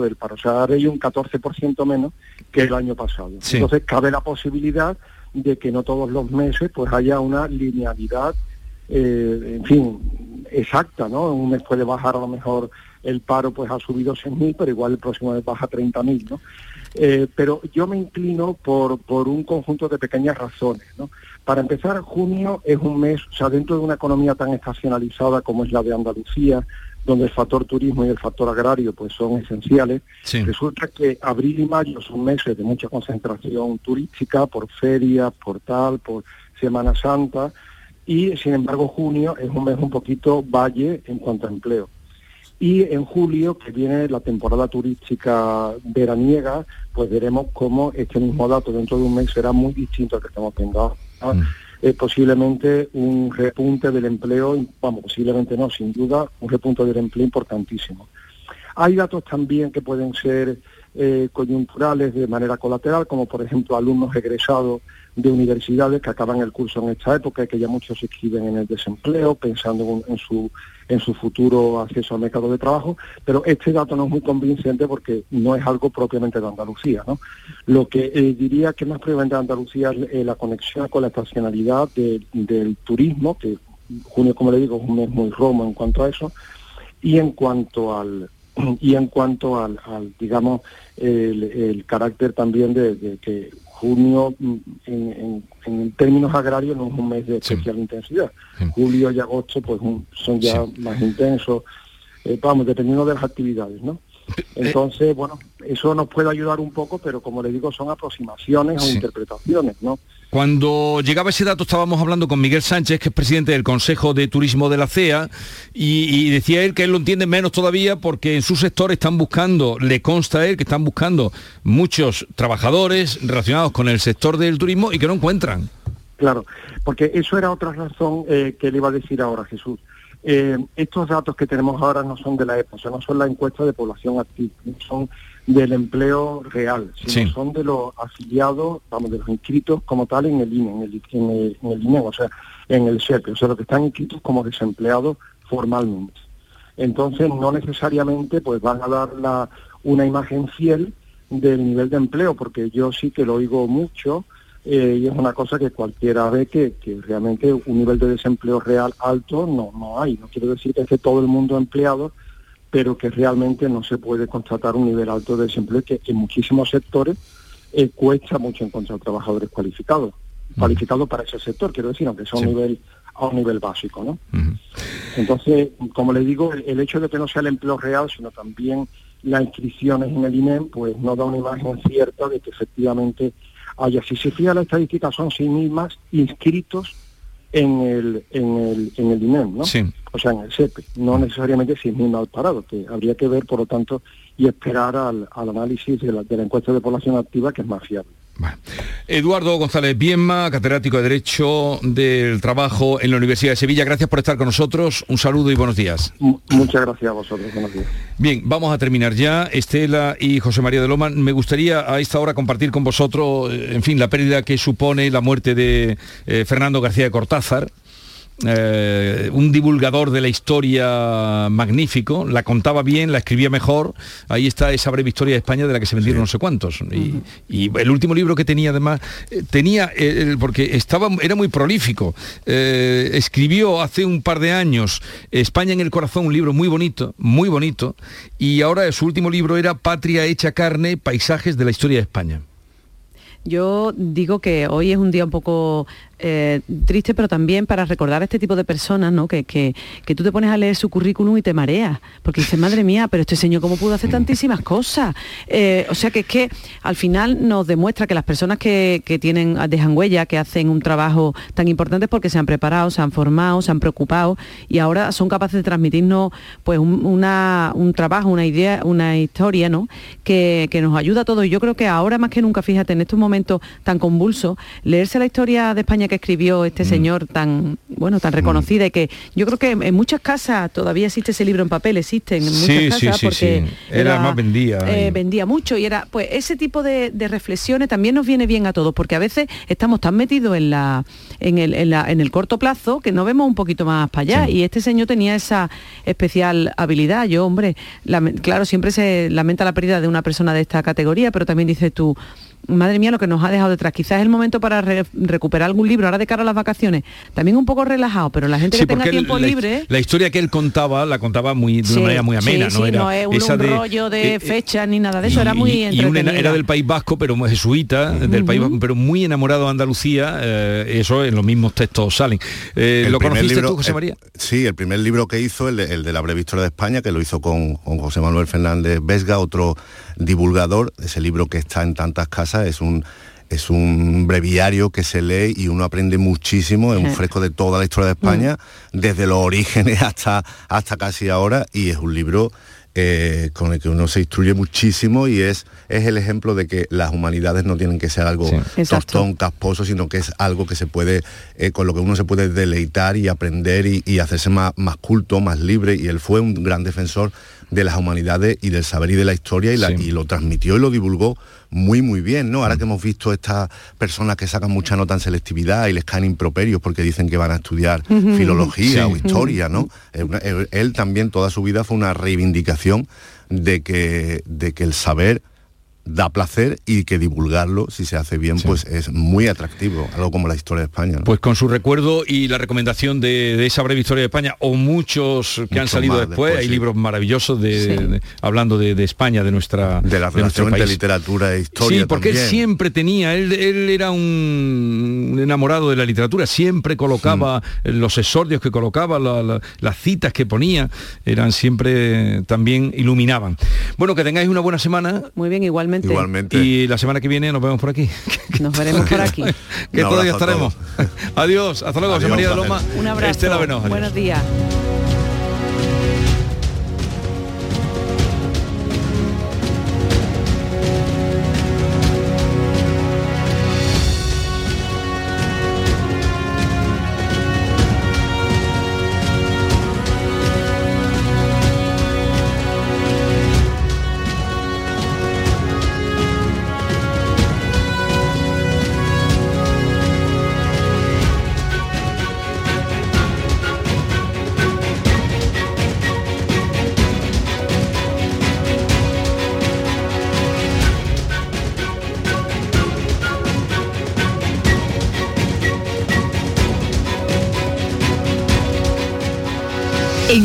del paro. O sea, ahora hay un 14% menos que el año pasado. Sí. Entonces cabe la posibilidad de que no todos los meses pues haya una linealidad, eh, en fin, exacta, ¿no? Un mes puede bajar a lo mejor el paro pues ha subido 6.000, pero igual el próximo mes baja 30.000, ¿no? Eh, pero yo me inclino por, por un conjunto de pequeñas razones, ¿no? Para empezar, junio es un mes, o sea, dentro de una economía tan estacionalizada como es la de Andalucía, donde el factor turismo y el factor agrario pues son esenciales. Sí. Resulta que abril y mayo son meses de mucha concentración turística por ferias, por tal, por Semana Santa, y sin embargo junio es un mes un poquito valle en cuanto a empleo. Y en julio, que viene la temporada turística veraniega, pues veremos cómo este mismo dato dentro de un mes será muy distinto al que estamos viendo ahora. Eh, posiblemente un repunte del empleo, vamos, posiblemente no, sin duda, un repunte del empleo importantísimo. Hay datos también que pueden ser eh, coyunturales de manera colateral, como por ejemplo alumnos egresados de universidades que acaban el curso en esta época y que ya muchos se inscriben en el desempleo, pensando en, su, en su futuro acceso al mercado de trabajo, pero este dato no es muy convincente porque no es algo propiamente de Andalucía. ¿no? Lo que eh, diría que más propiamente de Andalucía es eh, la conexión con la estacionalidad de, del turismo, que junio, como le digo, es un mes muy romo en cuanto a eso, y en cuanto al y en cuanto al, digamos, el, el, carácter también de que junio mm, en, en, en, términos agrarios no es un mes de especial sí. intensidad. Sí. Julio y agosto pues un, son ya sí. más intensos, eh, vamos, dependiendo de las actividades, ¿no? Entonces, bueno, eso nos puede ayudar un poco, pero como le digo, son aproximaciones o interpretaciones, ¿no? Cuando llegaba ese dato estábamos hablando con Miguel Sánchez, que es presidente del Consejo de Turismo de la CEA, y, y, decía él que él lo entiende menos todavía porque en su sector están buscando, le consta a él que están buscando muchos trabajadores relacionados con el sector del turismo y que no encuentran. Claro, porque eso era otra razón eh, que le iba a decir ahora Jesús. Eh, estos datos que tenemos ahora no son de la sea, no son la encuesta de población activa, no son del empleo real, sino sí. son de los afiliados, vamos, de los inscritos como tal en el INE, en el, en el, en el INE, o sea, en el SEPE, o sea, los que están inscritos como desempleados formalmente. Entonces, no necesariamente pues van a dar la, una imagen fiel del nivel de empleo, porque yo sí que lo oigo mucho, eh, y es una cosa que cualquiera ve que, que, realmente un nivel de desempleo real alto no, no hay. No quiero decir que esté todo el mundo empleado, pero que realmente no se puede constatar un nivel alto de desempleo que en muchísimos sectores eh, cuesta mucho encontrar trabajadores cualificados, uh -huh. cualificados para ese sector, quiero decir, aunque sea sí. un nivel a un nivel básico, ¿no? Entonces, como le digo, el, el, hecho de que no sea el empleo real, sino también las inscripciones en el INEM, pues no da una imagen cierta de que efectivamente Si se fija la estadística, son 6.000 más inscritos en el, en el, en el INEM, ¿no? Sí. O sea, en el SEPE, no necesariamente 6.000 mal parados, que habría que ver, por lo tanto, y esperar al, al análisis de la, de la encuesta de población activa, que es más fiable. Bueno. Eduardo González Bienma, catedrático de Derecho del Trabajo en la Universidad de Sevilla, gracias por estar con nosotros. Un saludo y buenos días. Muchas gracias a vosotros. Buenos días. Bien, vamos a terminar ya. Estela y José María de Loma, me gustaría a esta hora compartir con vosotros, en fin, la pérdida que supone la muerte de eh, Fernando García de Cortázar eh, un divulgador de la historia magnífico, la contaba bien, la escribía mejor. Ahí está esa breve historia de España de la que se vendieron no sé cuántos. Y, y el último libro que tenía además, eh, tenía, eh, porque estaba, era muy prolífico. Escribió hace un par de años España en el corazón, un libro muy bonito, muy bonito. Y ahora su último libro era Patria hecha carne, paisajes de la historia de España. Yo digo que hoy es un día un poco eh, triste, pero también para recordar a este tipo de personas, ¿no? Que, que, que tú te pones a leer su currículum y te mareas, porque dices, madre mía, pero este señor cómo pudo hacer tantísimas cosas. Eh, o sea que es que al final nos demuestra que las personas que, que tienen, dejan huella, que hacen un trabajo tan importante es porque se han preparado, se han formado, se han preocupado y ahora son capaces de transmitirnos pues un, una- un trabajo, una idea, una historia, ¿no? Que, que nos ayuda a todos. Y yo creo que ahora más que nunca, fíjate, en estos momentos tan convulsos, leerse la historia de España que escribió este señor tan, bueno, tan reconocida y que yo creo que en muchas casas todavía existe ese libro en papel, existen en muchas Sí, casas sí, sí, porque. Era más vendía eh, vendía mucho y era pues ese tipo de, de reflexiones también nos viene bien a todos porque a veces estamos tan metidos en la en el, en la- en el corto plazo que no vemos un poquito más para allá y este señor tenía esa especial habilidad. Yo hombre claro siempre se lamenta la pérdida de una persona de esta categoría pero también dices tú Madre mía, lo que nos ha dejado detrás. Quizás es el momento para re- recuperar algún libro ahora de cara a las vacaciones. También un poco relajado, pero la gente Sí, que tenga tiempo la, libre. la historia que él contaba la contaba muy de una Sí, manera muy amena, sí, no sí, era no es un, esa un de rollo de eh, fechas ni nada de eso, era muy y, y un ena- entretenida. era del País Vasco, pero muy jesuita, del País Vasco, pero muy enamorado de Andalucía, eh, eso en los mismos textos salen. Eh, ¿Lo conociste libro- tú, José el- María? sí, el primer libro que hizo, el de, el de la breve historia de España, que lo hizo con, con José Manuel Fernández Vesga, otro divulgador. Ese libro que está en tantas casas es un es un breviario que se lee y uno aprende muchísimo, es un fresco de toda la historia de España, desde los orígenes hasta, hasta casi ahora, y es un libro eh, con el que uno se instruye muchísimo y es, es el ejemplo de que las humanidades no tienen que ser algo tostón, casposo, sino que es algo que se puede, eh, con lo que uno se puede deleitar y aprender y, y hacerse más, más culto, más libre. Y él fue un gran defensor de las humanidades y del saber y de la historia y, la- y lo transmitió y lo divulgó muy muy bien, ¿no? Ahora Mm. que hemos visto estas personas que sacan mucha nota en selectividad y les caen improperios porque dicen que van a estudiar filología Sí. o historia, ¿no? Una- eh, Él también toda su vida fue una reivindicación de que, de que el saber da placer y que divulgarlo, si se hace bien, pues es muy atractivo, algo como la historia de España. ¿no? Pues con su recuerdo y la recomendación de, de esa breve historia de España o muchos que han salido después, después, hay sí. libros maravillosos de, Sí. de- hablando de, de España, de nuestra de la relación entre literatura e historia Sí, porque él siempre tenía, él, él era un, enamorado de la literatura, siempre colocaba los exordios que colocaba, la- la- las citas que ponía, eran siempre también iluminaban. Bueno, que tengáis una buena semana. Muy bien, igualmente. Y la semana que viene nos vemos por aquí. Nos veremos por aquí. que todavía estaremos. Adiós, hasta luego, José Adiós, María de placer. Loma. Un abrazo. Estela Benoz, adiós. Buenos días.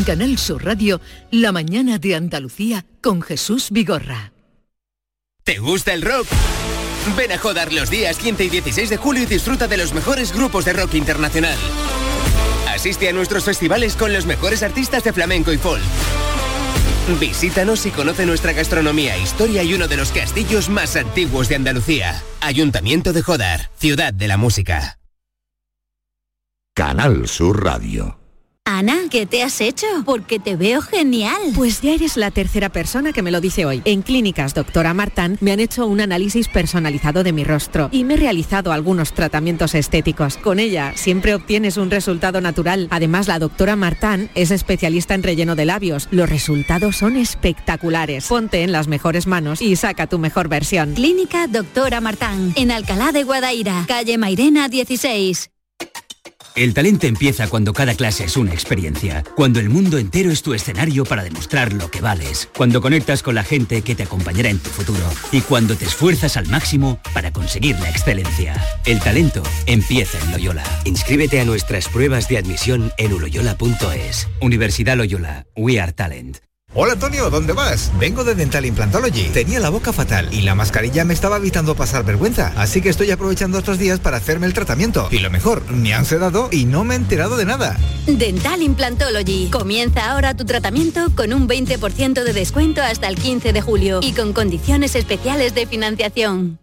En Canal Sur Radio, La mañana de Andalucía con Jesús Vigorra. ¿Te gusta el rock? Ven a Jodar los días 15 y 16 de julio y disfruta de los mejores grupos de rock internacional. Asiste a nuestros festivales con los mejores artistas de flamenco y folk. Visítanos y conoce nuestra gastronomía, historia y uno de los castillos más antiguos de Andalucía. Ayuntamiento de Jodar, ciudad de la música. Canal Sur Radio. Ana, ¿qué te has hecho? Porque te veo genial. Pues ya eres la tercera persona que me lo dice hoy. En Clínicas Doctora Martán me han hecho un análisis personalizado de mi rostro y me he realizado algunos tratamientos estéticos. Con ella siempre obtienes un resultado natural. Además, la doctora Martán es especialista en relleno de labios. Los resultados son espectaculares. Ponte en las mejores manos y saca tu mejor versión. Clínica Doctora Martán, en Alcalá de Guadaira, calle Mairena 16. El talento empieza cuando cada clase es una experiencia, cuando el mundo entero es tu escenario para demostrar lo que vales, cuando conectas con la gente que te acompañará en tu futuro y cuando te esfuerzas al máximo para conseguir la excelencia. El talento empieza en Loyola. Inscríbete a nuestras pruebas de admisión en uloyola.es. Universidad Loyola. We are talent. Hola Antonio, ¿dónde vas? Vengo de Dental Implantology. Tenía la boca fatal y la mascarilla me estaba evitando pasar vergüenza, así que estoy aprovechando estos días para hacerme el tratamiento. Y lo mejor, me han sedado y no me he enterado de nada. Dental Implantology. Comienza ahora tu tratamiento con un 20% de descuento hasta el 15 de julio y con condiciones especiales de financiación.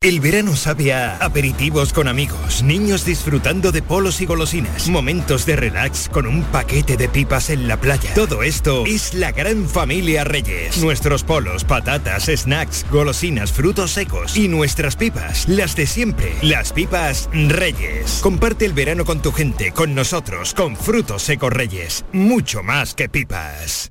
El verano sabe a aperitivos con amigos, niños disfrutando de polos y golosinas, momentos de relax con un paquete de pipas en la playa. Todo esto es la gran familia Reyes. Nuestros polos, patatas, snacks, golosinas, frutos secos y nuestras pipas, las de siempre. Las pipas Reyes. Comparte el verano con tu gente, con nosotros, con frutos secos Reyes. Mucho más que pipas.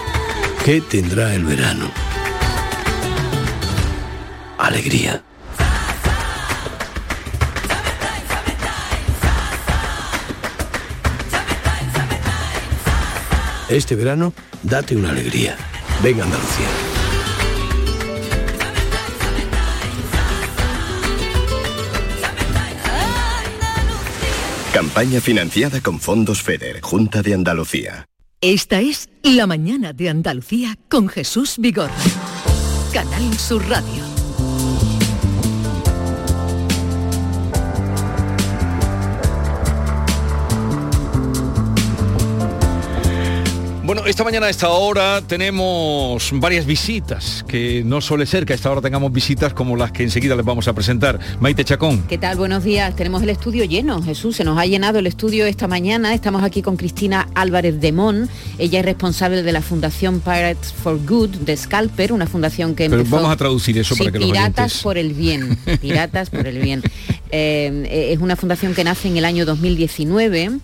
¿Qué tendrá el verano? Alegría. Este verano, date una alegría. Venga Andalucía. Campaña financiada con fondos FEDER, Junta de Andalucía. Esta es La Mañana de Andalucía con Jesús Vigorra. Canal Sur Radio. Bueno, esta mañana a esta hora tenemos varias visitas, que no suele ser que a esta hora tengamos visitas como las que enseguida les vamos a presentar. Maite Chacón. ¿Qué tal? Buenos días. Tenemos el estudio lleno, Jesús. Se nos ha llenado el estudio esta mañana. Estamos aquí con Cristina Álvarez de Mon. Ella es responsable de la Fundación Pirates for Good de Scalper, una fundación que Pero vamos a traducir eso Sí, para que los Piratas oyentes... por el bien. Piratas por el bien. Eh, es una fundación que nace en el año 2019.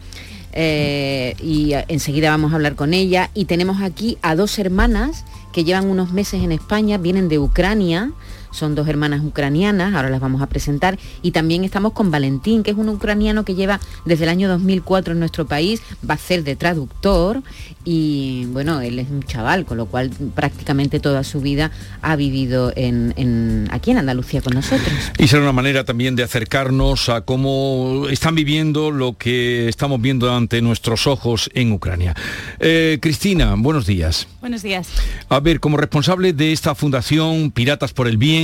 Eh, y enseguida vamos a hablar con ella. Y tenemos aquí a dos hermanas que llevan unos meses en España, vienen de Ucrania, son dos hermanas ucranianas, ahora las vamos a presentar. Y también estamos con Valentín, que es un ucraniano que lleva desde el año 2004 en nuestro país, va a ser de traductor y bueno, él es un chaval, con lo cual prácticamente toda su vida ha vivido en, en- aquí en Andalucía con nosotros. Y será una manera también de acercarnos a cómo están viviendo lo que estamos viendo ante nuestros ojos en Ucrania. Eh, Cristina, buenos días. Buenos días. A ver, como responsable de esta fundación Piratas por el Bien,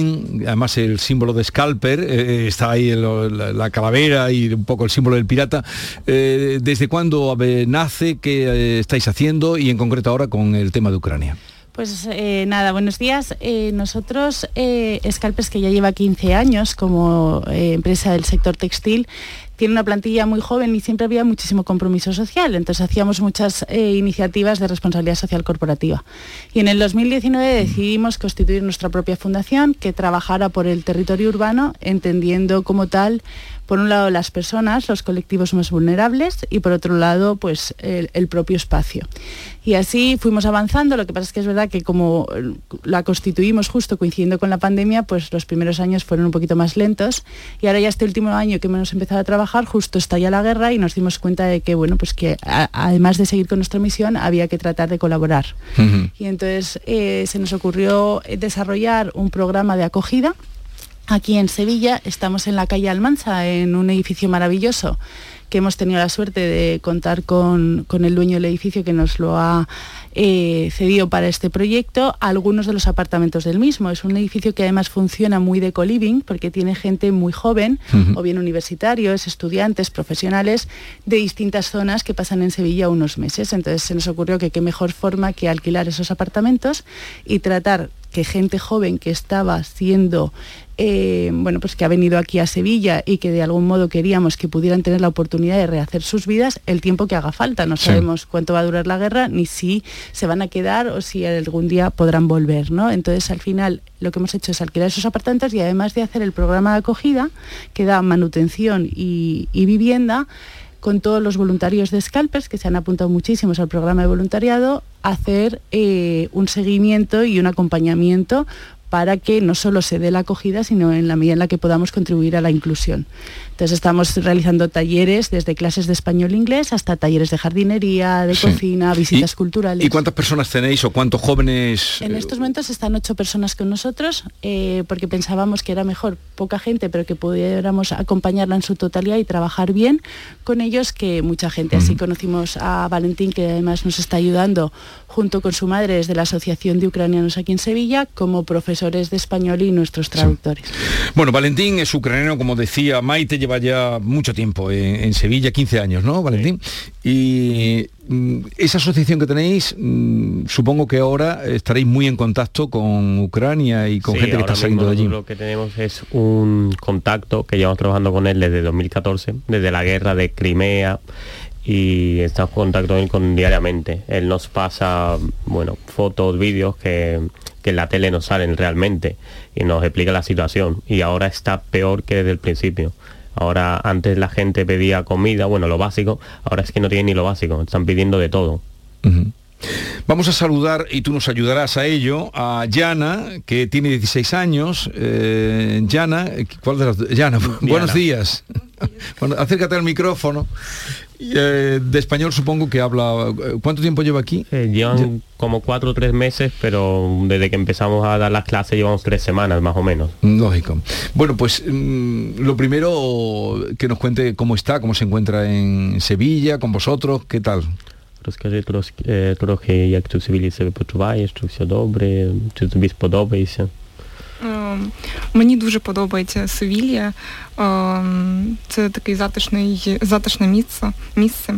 además el símbolo de Scalper, eh, está ahí el- la, la calavera y un poco el símbolo del pirata, eh, ¿desde cuándo nace? ¿Qué eh, estáis haciendo? Y en concreto ahora con el tema de Ucrania. Pues eh, nada, buenos días. Eh, nosotros, eh, Scalpers, que ya lleva 15 años como eh, empresa del sector textil, tiene una plantilla muy joven y siempre había muchísimo compromiso social. Entonces hacíamos muchas eh, iniciativas de responsabilidad social corporativa. Y en el 2019 decidimos constituir nuestra propia fundación que trabajara por el territorio urbano, entendiendo como tal, por un lado, las personas, los colectivos más vulnerables y por otro lado, pues el, el propio espacio. Y así fuimos avanzando, lo que pasa es que es verdad que como eh, la constituimos justo coincidiendo con la pandemia, pues los primeros años fueron un poquito más lentos y ahora ya este último año que hemos empezado a trabajar, justo estalla la guerra y nos dimos cuenta de que, bueno, pues que a- además de seguir con nuestra misión, había que tratar de colaborar. Y entonces eh, se nos ocurrió eh, desarrollar un programa de acogida. Aquí en Sevilla estamos en la calle Almansa, en un edificio maravilloso que hemos tenido la suerte de contar con, con el dueño del edificio que nos lo ha eh, cedido para este proyecto algunos de los apartamentos del mismo. Es un edificio que además funciona muy de co-living porque tiene gente muy joven, o bien universitarios, estudiantes, profesionales de distintas zonas que pasan en Sevilla unos meses. Entonces se nos ocurrió que qué mejor forma que alquilar esos apartamentos y tratar que gente joven que estaba siendo eh, bueno, pues que ha venido aquí a Sevilla y que de algún modo queríamos que pudieran tener la oportunidad de rehacer sus vidas el tiempo que haga falta. No sabemos cuánto va a durar la guerra, ni si se van a quedar o si algún día podrán volver. ¿no? Entonces, al final, lo que hemos hecho es alquilar esos apartamentos y además de hacer el programa de acogida, que da manutención y, vivienda, con todos los voluntarios de Scalpers, que se han apuntado muchísimos al programa de voluntariado, hacer eh, un seguimiento y un acompañamiento para que no solo se dé la acogida, sino en la medida en la que podamos contribuir a la inclusión. Entonces estamos realizando talleres desde clases de español e inglés hasta talleres de jardinería, de cocina, visitas culturales. ¿Y cuántas personas tenéis o cuántos jóvenes? En estos momentos están ocho personas con nosotros eh, porque pensábamos que era mejor poca gente, pero que pudiéramos acompañarla en su totalidad y trabajar bien con ellos que mucha gente. Así conocimos a Valentín, que además nos está ayudando junto con su madre desde la Asociación de Ucranianos aquí en Sevilla, como profesores de español y nuestros traductores. Bueno, Valentín es ucraniano, como decía Maite, lleva ya mucho tiempo en, Sevilla, 15 años, ¿no, Valentín? Y mm, esa asociación que tenéis, mm, supongo que ahora estaréis muy en contacto con Ucrania y con gente que está saliendo de allí. Lo que tenemos es un contacto que llevamos trabajando con él desde 2014, desde la guerra de Crimea y estamos en contacto con diariamente. Él nos pasa, bueno, fotos, vídeos que, que en la tele no salen realmente y nos explica la situación. Y ahora está peor que desde el principio. Ahora antes la gente pedía comida, bueno, lo básico, ahora es que no tienen ni lo básico, están pidiendo de todo. Vamos a saludar, y tú nos ayudarás a ello, a Yana, que tiene 16 años. Eh, Yana, ¿cuál de las Yana, buenos días. bueno, acércate al micrófono. Eh, de español supongo que habla... ¿Cuánto tiempo lleva aquí? Eh, llevan como cuatro o tres meses, pero desde que empezamos a dar las clases llevamos tres semanas más o menos. Lógico. Bueno, pues mm, lo primero que nos cuente cómo está, cómo se encuentra en Sevilla, con vosotros, ¿qué tal? Розкажи трошки, трохи, як ти в Севілі себе почуваєш, чи все добре, чи тобі сподобається? Мені дуже подобається Севілія. Це такий затишний, затишне місце. місце.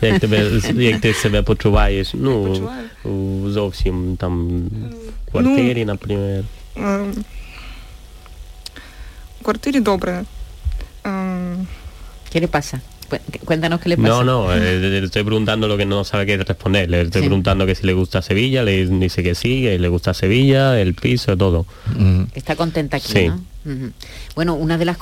Як тебе як ти себе почуваєш? Ну, зовсім там в квартирі, ну, наприклад. В квартирі добре. ¿Qué le pasa? Cuéntanos qué le pasa. No, no, eh, le estoy preguntando lo que no sabe qué responder. Le estoy preguntando que si le gusta Sevilla, le dice que sí, que le gusta Sevilla, el piso, todo. Está contenta aquí, ¿no? Bueno, una de las,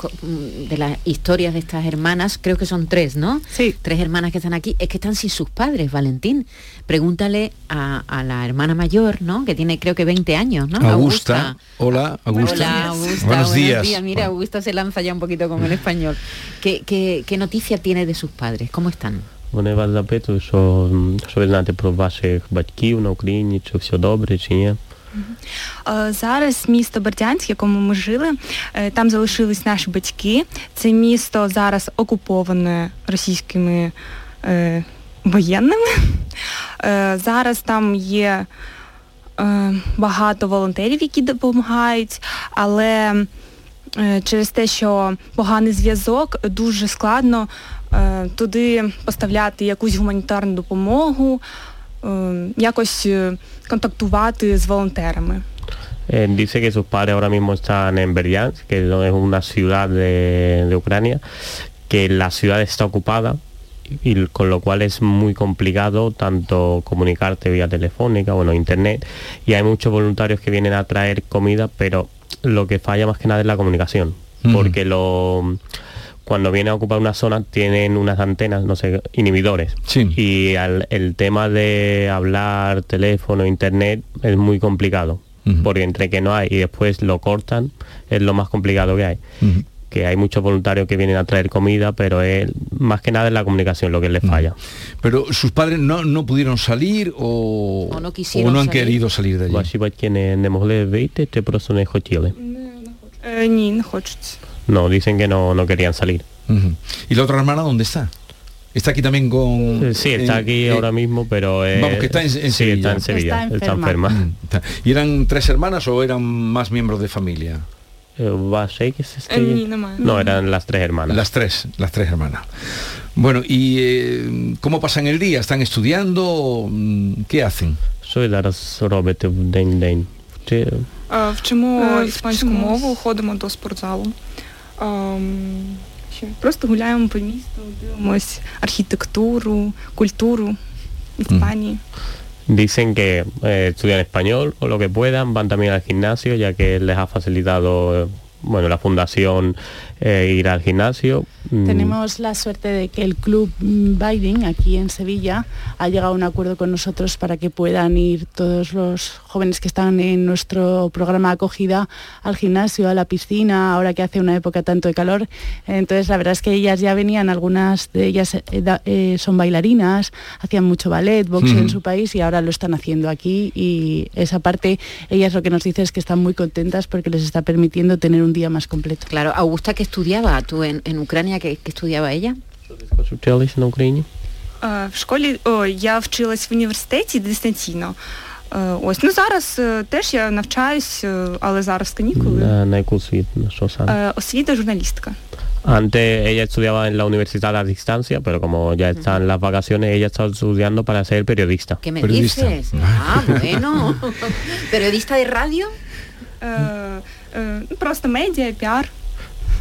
de las historias de estas hermanas, creo que son tres, ¿no? Sí. Tres hermanas que están aquí, es que están sin sus padres, Valentín. Pregúntale a, la hermana mayor, ¿no? Que tiene creo que 20 años, ¿no? Augusta. Hola, Augusta. Hola, Augusta. Buenos, días. Mira, Augusta se lanza ya un poquito con el español. ¿Qué, qué, qué noticia tiene de sus padres? ¿Cómo están? Вони вас запитують, що, що ви знаєте про ваших батьків на Україні, чи все добре, чи ні. Зараз місто Бердянськ, в якому ми жили, там залишились наші батьки. Це місто зараз окуповане російськими воєнними. Зараз там є багато волонтерів, які допомагають, але через те, що поганий зв'язок, дуже складно туди поставляти якусь гуманітарну допомогу. якось contactuar з волонтерами. Eh, dice que sus padres ahora mismo están en Berdyansk, que es una ciudad de, de, Ucrania, que la ciudad está ocupada y con lo cual es muy complicado tanto comunicarte vía telefónica, bueno, internet, y hay muchos voluntarios que vienen a traer comida, pero lo que falla más que nada es la comunicación, mm. porque lo cuando viene a ocupar una zona tienen unas antenas, no sé, inhibidores. Y el tema de hablar, teléfono, internet es muy complicado. Porque entre que no hay y después lo cortan, es lo más complicado que hay. Que hay muchos voluntarios que vienen a traer comida, pero es más que nada es la comunicación lo que les falla. Pero sus padres no, no pudieron salir o, o no, quisieron o no han salir. querido salir de allí. Ваші батьки не, не могли вийти, чи просто не хотіли? Ні, не хочуть. No, dicen que no, no querían salir. Ujú. ¿Y la otra hermana dónde está? Está aquí también con... Eh, Sí, está en- aquí eh, ahora mismo, pero... eh, Vamos, que está en, en sí, Sevilla. está en Sevilla, Está está enferma. enferma. Mm, está. ¿Y eran tres hermanas o eran más miembros de familia? Eh, va a ser que se esté- Ні, немає. No, eran las tres hermanas. Las tres, las tres hermanas. Bueno, ¿y eh, cómo pasan el día? ¿Están estudiando? Mm, ¿Qué hacen? Soy зараз робите в день-день. Чи- Е, Вчимо Е, іспанську вчимось. мову, ходимо до спортзалу. Ем, Що, Просто гуляємо по місту, дивимось архітектуру, культуру Іспанії. Dicen que eh, estudian español o lo que puedan, van también al gimnasio, ya que les ha facilitado eh, bueno, la fundación eh, ir al gimnasio. Mm, Tenemos la suerte de que el club Biding aquí en Sevilla ha llegado a un acuerdo con nosotros para que puedan ir todos los jóvenes que están en nuestro programa de acogida al gimnasio, a la piscina, ahora que hace una época tanto de calor. Entonces la verdad es que ellas ya venían, algunas de ellas eh, eh, son bailarinas, hacían mucho ballet, boxeo en su país y ahora lo están haciendo aquí y esa parte ellas lo que nos dicen es que están muy contentas porque les está permitiendo tener un día más completo. Claro, Augusta, que estudiaba tú en, en Ucrania, que, que estudiaba ella? ¿Учились на Україні? Е, В школі о, я вчилась в університеті дистанційно. Е, Ось ну зараз е, теж я навчаюсь, е, але зараз канікули. На, на яку освіту? На що саме? Е, Освіта журналістика. Antes ella estudiaba en la universidad a distancia, pero como ya están las vacaciones, ella está estudiando para ser periodista. ¿Qué me dices? Ah, bueno. ¿Periodista de radio? Е, е, ну, Просто медіа, піар.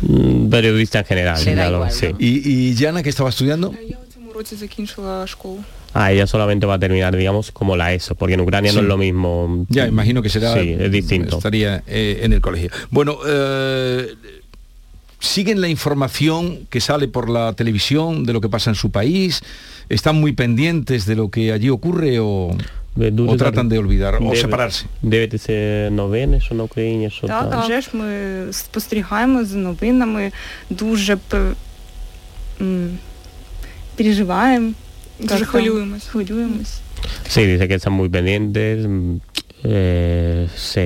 Mm, Periodista en general. Le da ya lo- igual, sí. ¿no? ¿Y, y Yana, que estaba estudiando? Я у цьому році закінчила школу. Ah, ella solamente va a terminar, digamos, como la ESO, porque en Ucrania no Sí. es lo mismo. Ya, imagino que será... Sí, es distinto. Estaría eh, en el colegio. Bueno, eh, ¿siguen la información que sale por la televisión de lo que pasa en su país? ¿Están muy pendientes de lo que allí ocurre o, o tratan de olvidar o Debe- separarse? Дивитися новини, що на Україні, що Так, там. вже ж ми спостерігаємо за новинами, дуже п- м, переживаємо. Дуже Як там? хвилюємось. Хвилюємось. Sí, dice que están muy pendientes, mm, eh, se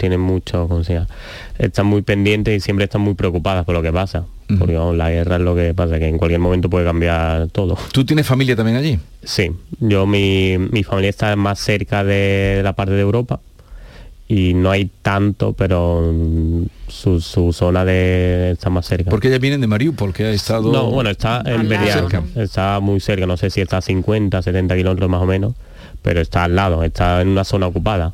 tienen mucho, ¿cómo se llama? Están muy pendientes y siempre están muy preocupadas por lo que pasa. Porque vamos, la guerra es lo que pasa, que en cualquier momento puede cambiar todo. ¿Tú tienes familia también allí? Sí, yo mi, mi familia está más cerca de la parte de Europa y no hay tanto, pero mm, su, su zona de está más cerca. Porque ella viene de Mariupol, que ha estado... No, bueno, está en cerca. está muy cerca, no sé si está a 50, 70 kilómetros más o menos, pero está al lado, está en una zona ocupada.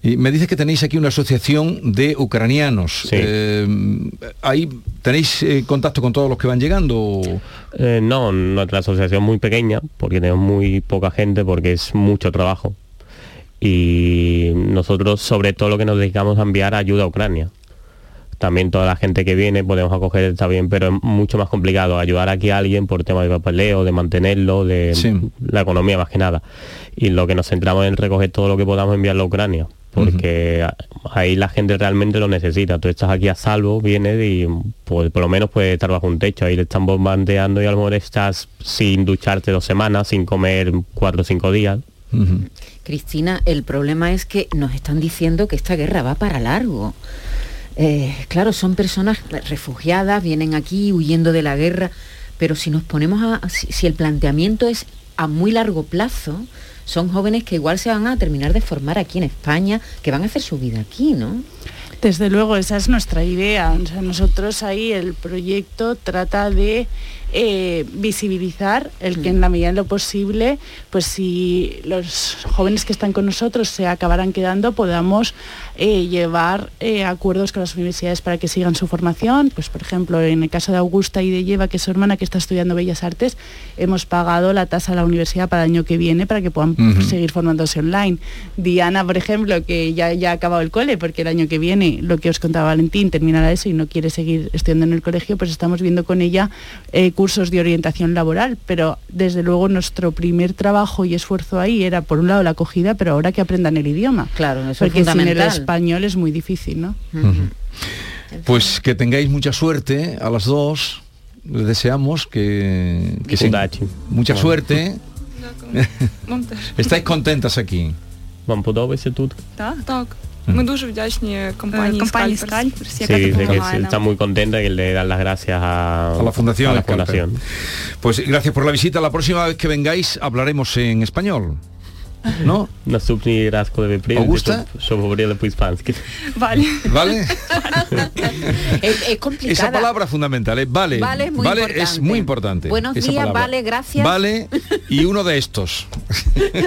Y me dice que tenéis aquí una asociación de ucranianos. Eh, ¿Ahí tenéis eh, contacto con todos los que van llegando? Eh, no, nuestra asociación es muy pequeña, porque tenemos muy poca gente, porque es mucho trabajo. Y nosotros sobre todo lo que nos dedicamos a enviar ayuda a Ucrania. También toda la gente que viene podemos acoger, está bien, pero es mucho más complicado ayudar aquí a alguien por tema de papeleo, de mantenerlo, de la economía más que nada. Y lo que nos centramos en recoger todo lo que podamos enviarlo a Ucrania, porque ahí la gente realmente lo necesita. Tú estás aquí a salvo, vienes y pues, por lo menos puedes estar bajo un techo. Ahí le están bombardeando y a lo mejor estás sin ducharte dos semanas, sin comer cuatro o cinco días. Cristina, el problema es que nos están diciendo que esta guerra va para largo. Eh, claro, son personas refugiadas, vienen aquí huyendo de la guerra, pero si nos ponemos a, si, si el planteamiento es a muy largo plazo, son jóvenes que igual se van a terminar de formar aquí en España, que van a hacer su vida aquí, ¿no? Desde luego, esa es nuestra idea. Nosotros ahí el proyecto trata de eh, visibilizar el que en la medida de lo posible, pues si los jóvenes que están con nosotros se acabarán quedando, podamos eh, llevar eh, acuerdos con las universidades para que sigan su formación. Pues por ejemplo, en el caso de Augusta y de Lleva, que es su hermana que está estudiando Bellas Artes, hemos pagado la tasa a la universidad para el año que viene para que puedan seguir formándose online. Diana, por ejemplo, que ya, ya ha acabado el cole, porque el año que viene, lo que os contaba Valentín, terminará eso y no quiere seguir estudiando en el colegio, pues estamos viendo con ella cursos de orientación laboral. Pero desde luego nuestro primer trabajo y esfuerzo ahí era, por un lado, la acogida, pero ahora que aprendan el idioma. Claro, eso es porque sin el fundamental. español es muy difícil, ¿no? Pues que tengáis mucha suerte a las dos. Les deseamos que, que se- Удачи. mucha Bueno. suerte. Вам теж. Estáis contentas aquí. Вам подобається тут? Так, так. Ми дуже вдячні компанії компанії Scalpers. Sí, dice que está muy contenta y que le dan las gracias a, a la Fundación. a la Scalper. fundación. Pues gracias por la visita. La próxima vez que vengáis hablaremos en español. No? Nastupni razkole prije. Augusta? Što govorila po hispanski. Vale. Vale? es, es. Esa palabra fundamental, ¿eh? vale. Vale, es muy, vale importante. Es muy importante. Buenos días, vale, gracias. Vale y uno de estos.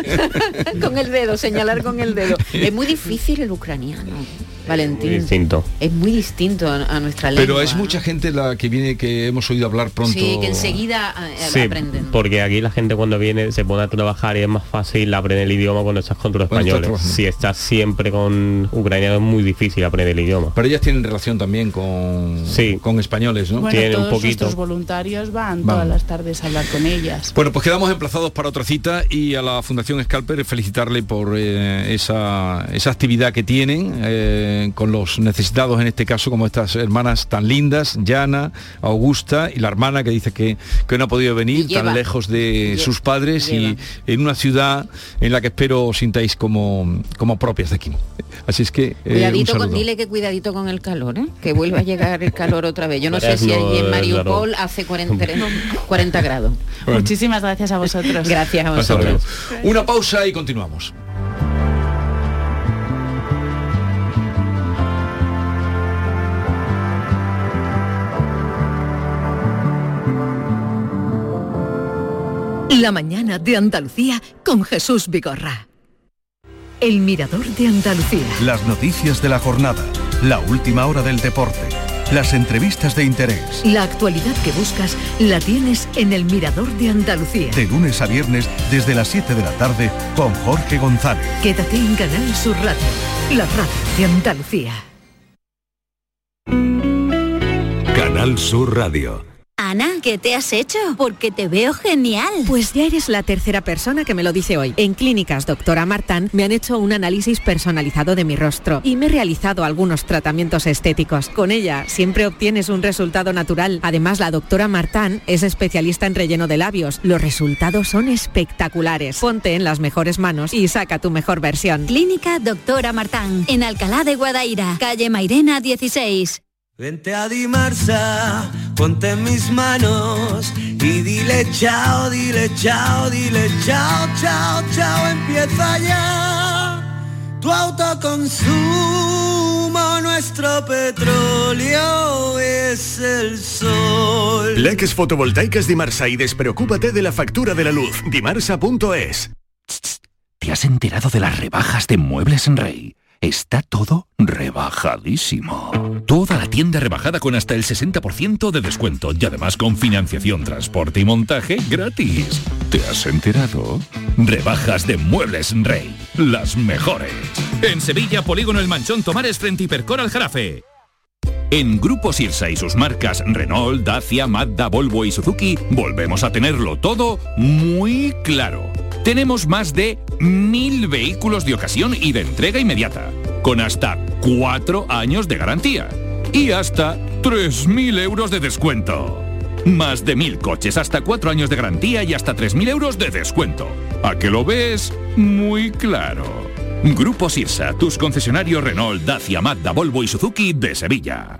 con el dedo, señalar con el dedo. Es muy difícil el ucraniano. ¿eh? Valentín. Muy distinto. Es muy distinto a, a nuestra lengua. Pero es mucha gente la que viene que hemos oído hablar pronto. Sí, que enseguida eh, Sí, aprenden. porque aquí la gente cuando viene se pone a trabajar y es más fácil aprender el idioma cuando estás con los españoles. trabajando. Si estás siempre con ucraniano es muy difícil aprender el idioma. Pero ellas tienen relación también con, Sí. con españoles, ¿no? Bueno, todos nuestros voluntarios van Van. todas las tardes a hablar con ellas. Bueno, pues quedamos emplazados para otra cita y a la Fundación Scalper felicitarle por eh, esa, esa actividad que tienen eh, con los necesitados, en este caso, como estas hermanas tan lindas, Yana, Augusta y la hermana que dice que, que no ha podido venir lleva. tan lejos de sus padres lleva. y en una ciudad en la que espero os sintáis como, como propias de aquí. Así es que eh, un Cuidadito con, dile que cuidadito con el calor, ¿eh? que vuelva a llegar el calor otra vez. Yo no sé si allí en eh, Mariupol hace 40, 40 grados. Muchísimas gracias a vosotros. Gracias a vosotros. Una pausa y continuamos. La mañana de Andalucía con Jesús Vigorra. El Mirador de Andalucía. Las noticias de la jornada, la última hora del deporte, las entrevistas de interés. La actualidad que buscas la tienes en el Mirador de Andalucía. De lunes a viernes desde las 7 de la tarde con Jorge González. Quédate en Canal Sur Radio, la radio de Andalucía. Canal Sur Radio. Ana, ¿qué te has hecho? Porque te veo genial. Pues ya eres la tercera persona que me lo dice hoy. En Clínicas Doctora Martán me han hecho un análisis personalizado de mi rostro y me he realizado algunos tratamientos estéticos. Con ella siempre obtienes un resultado natural. Además, la doctora Martán es especialista en relleno de labios. Los resultados son espectaculares. Ponte en las mejores manos y saca tu mejor versión. Clínica Doctora Martán, en Alcalá de Guadaira, calle Mairena 16. Vente a Dimarsa, ponte en mis manos y dile chao, dile chao, dile chao, chao, chao, empieza ya tu autoconsumo, nuestro petróleo es el sol. Leques fotovoltaicas Dimarsa y despreocúpate de la factura de la luz. Dimarsa.es. ¿Te has enterado de las rebajas de Muebles en Rey? Está todo rebajadísimo. Toda la tienda rebajada con hasta el 60% de descuento y además con financiación, transporte y montaje gratis. ¿Te has enterado? Rebajas de Muebles Rey. Las mejores. En Sevilla, Polígono El Manchón Tomares frente Hipercor al Jarafe. En Grupo Sirsa y sus marcas Renault, Dacia, Mazda, Volvo y Suzuki, volvemos a tenerlo todo muy claro. Tenemos más de mil vehículos de ocasión y de entrega inmediata, con hasta cuatro años de garantía y hasta 3.000 euros de descuento. Más de mil coches, hasta cuatro años de garantía y hasta 3.000 euros de descuento. ¿A que lo ves? Muy claro. Grupo Sirsa, tus concesionarios Renault, Dacia, Mazda, Volvo y Suzuki de Sevilla.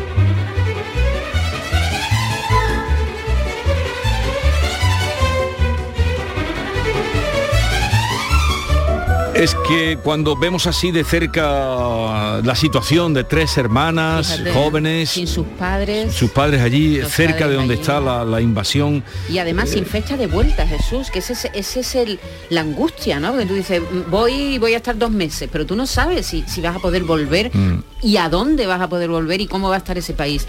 Es que cuando vemos así de cerca la situación de tres hermanas Fíjate, jóvenes, Sin sus padres. sus padres allí, cerca padres de donde allí. está la, la invasión, Y además sin fecha de vuelta, Jesús, que ese, es- ese es el, la angustia, ¿no? Porque tú dices, "Mm, voy voy a estar dos meses, pero tú no sabes si, si vas a poder volver Mm. y a dónde vas a poder volver y cómo va a estar ese país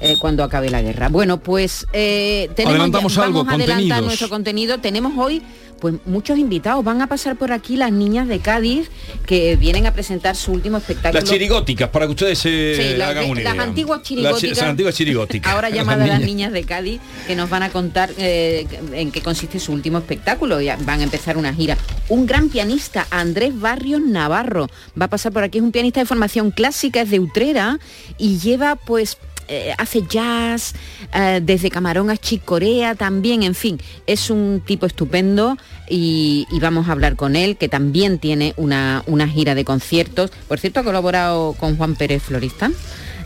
eh, cuando acabe la guerra. Bueno, pues eh, tenemos Adelantamos ya- algo, vamos a adelantar nuestro contenido. Tenemos hoy pues muchos invitados. Van a pasar por aquí las niñas de Cádiz que vienen a presentar su último espectáculo. las chirigóticas, para que ustedes se Sí, las, hagan una idea. antiguas Las chi- chirigóticas. Las, antiguas chirigóticas. Ahora llamadas las niñas. niñas de Cádiz, que nos van a contar eh, en qué consiste su último espectáculo. Ya van a empezar una gira. Un gran pianista, Andrés Barrios Navarro, va a pasar por aquí. Es un pianista de formación clásica, es de Utrera y lleva pues eh, hace jazz, eh, desde Camarón a Chicorea también, en fin, es un tipo estupendo y, y vamos a hablar con él, que también tiene una, una gira de conciertos. Por cierto, ha colaborado con Juan Pérez Florista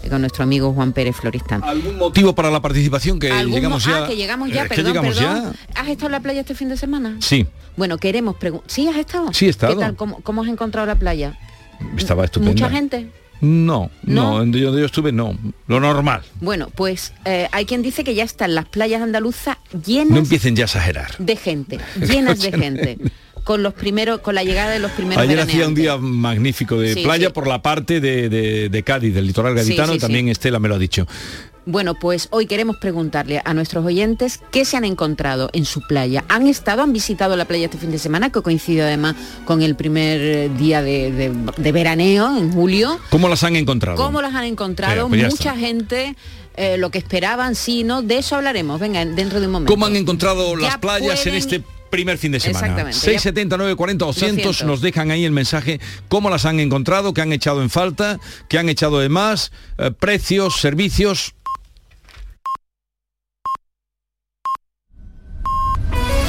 eh, con nuestro amigo Juan Pérez Floristán. ¿Algún motivo para la participación que ¿Algún llegamos mo- ya? Ah, que llegamos ya, Eh, perdón, llegamos perdón. ¿Has estado en la playa este fin de semana? Sí, Bueno, queremos preguntar. ¿Sí has estado? Sí, he estado. ¿Qué tal? ¿Cómo, cómo has encontrado la playa? estaba estupenda. ¿Mucha gente? No, no, ¿No? donde yo, donde yo estuve no, lo normal. Bueno, pues eh, hay quien dice que ya están las playas andaluzas llenas No empiecen ya a exagerar. de gente, llenas de gente. Con los primeros, con la llegada de los primeros Ayer hacía un día magnífico de Sí, playa sí. por la parte de, de- de Cádiz, del litoral gaditano, sí, y también. Estela me lo ha dicho. Bueno, pues hoy queremos preguntarle a nuestros oyentes qué se han encontrado en su playa. ¿Han estado, han visitado la playa este fin de semana, que coincide además con el primer eh, día de, de- de veraneo en julio? ¿Cómo las han encontrado? ¿Cómo las han encontrado? Eh, pues Mucha gente, eh, lo que esperaban, sí, ¿no? De eso hablaremos, venga, dentro de un momento. ¿Cómo han encontrado Ya las playas en este primer fin de semana? Exactamente, ya- 679 40 200 200. nos dejan ahí el mensaje cómo las han encontrado, qué han echado en falta, qué han echado de más, eh, precios, servicios.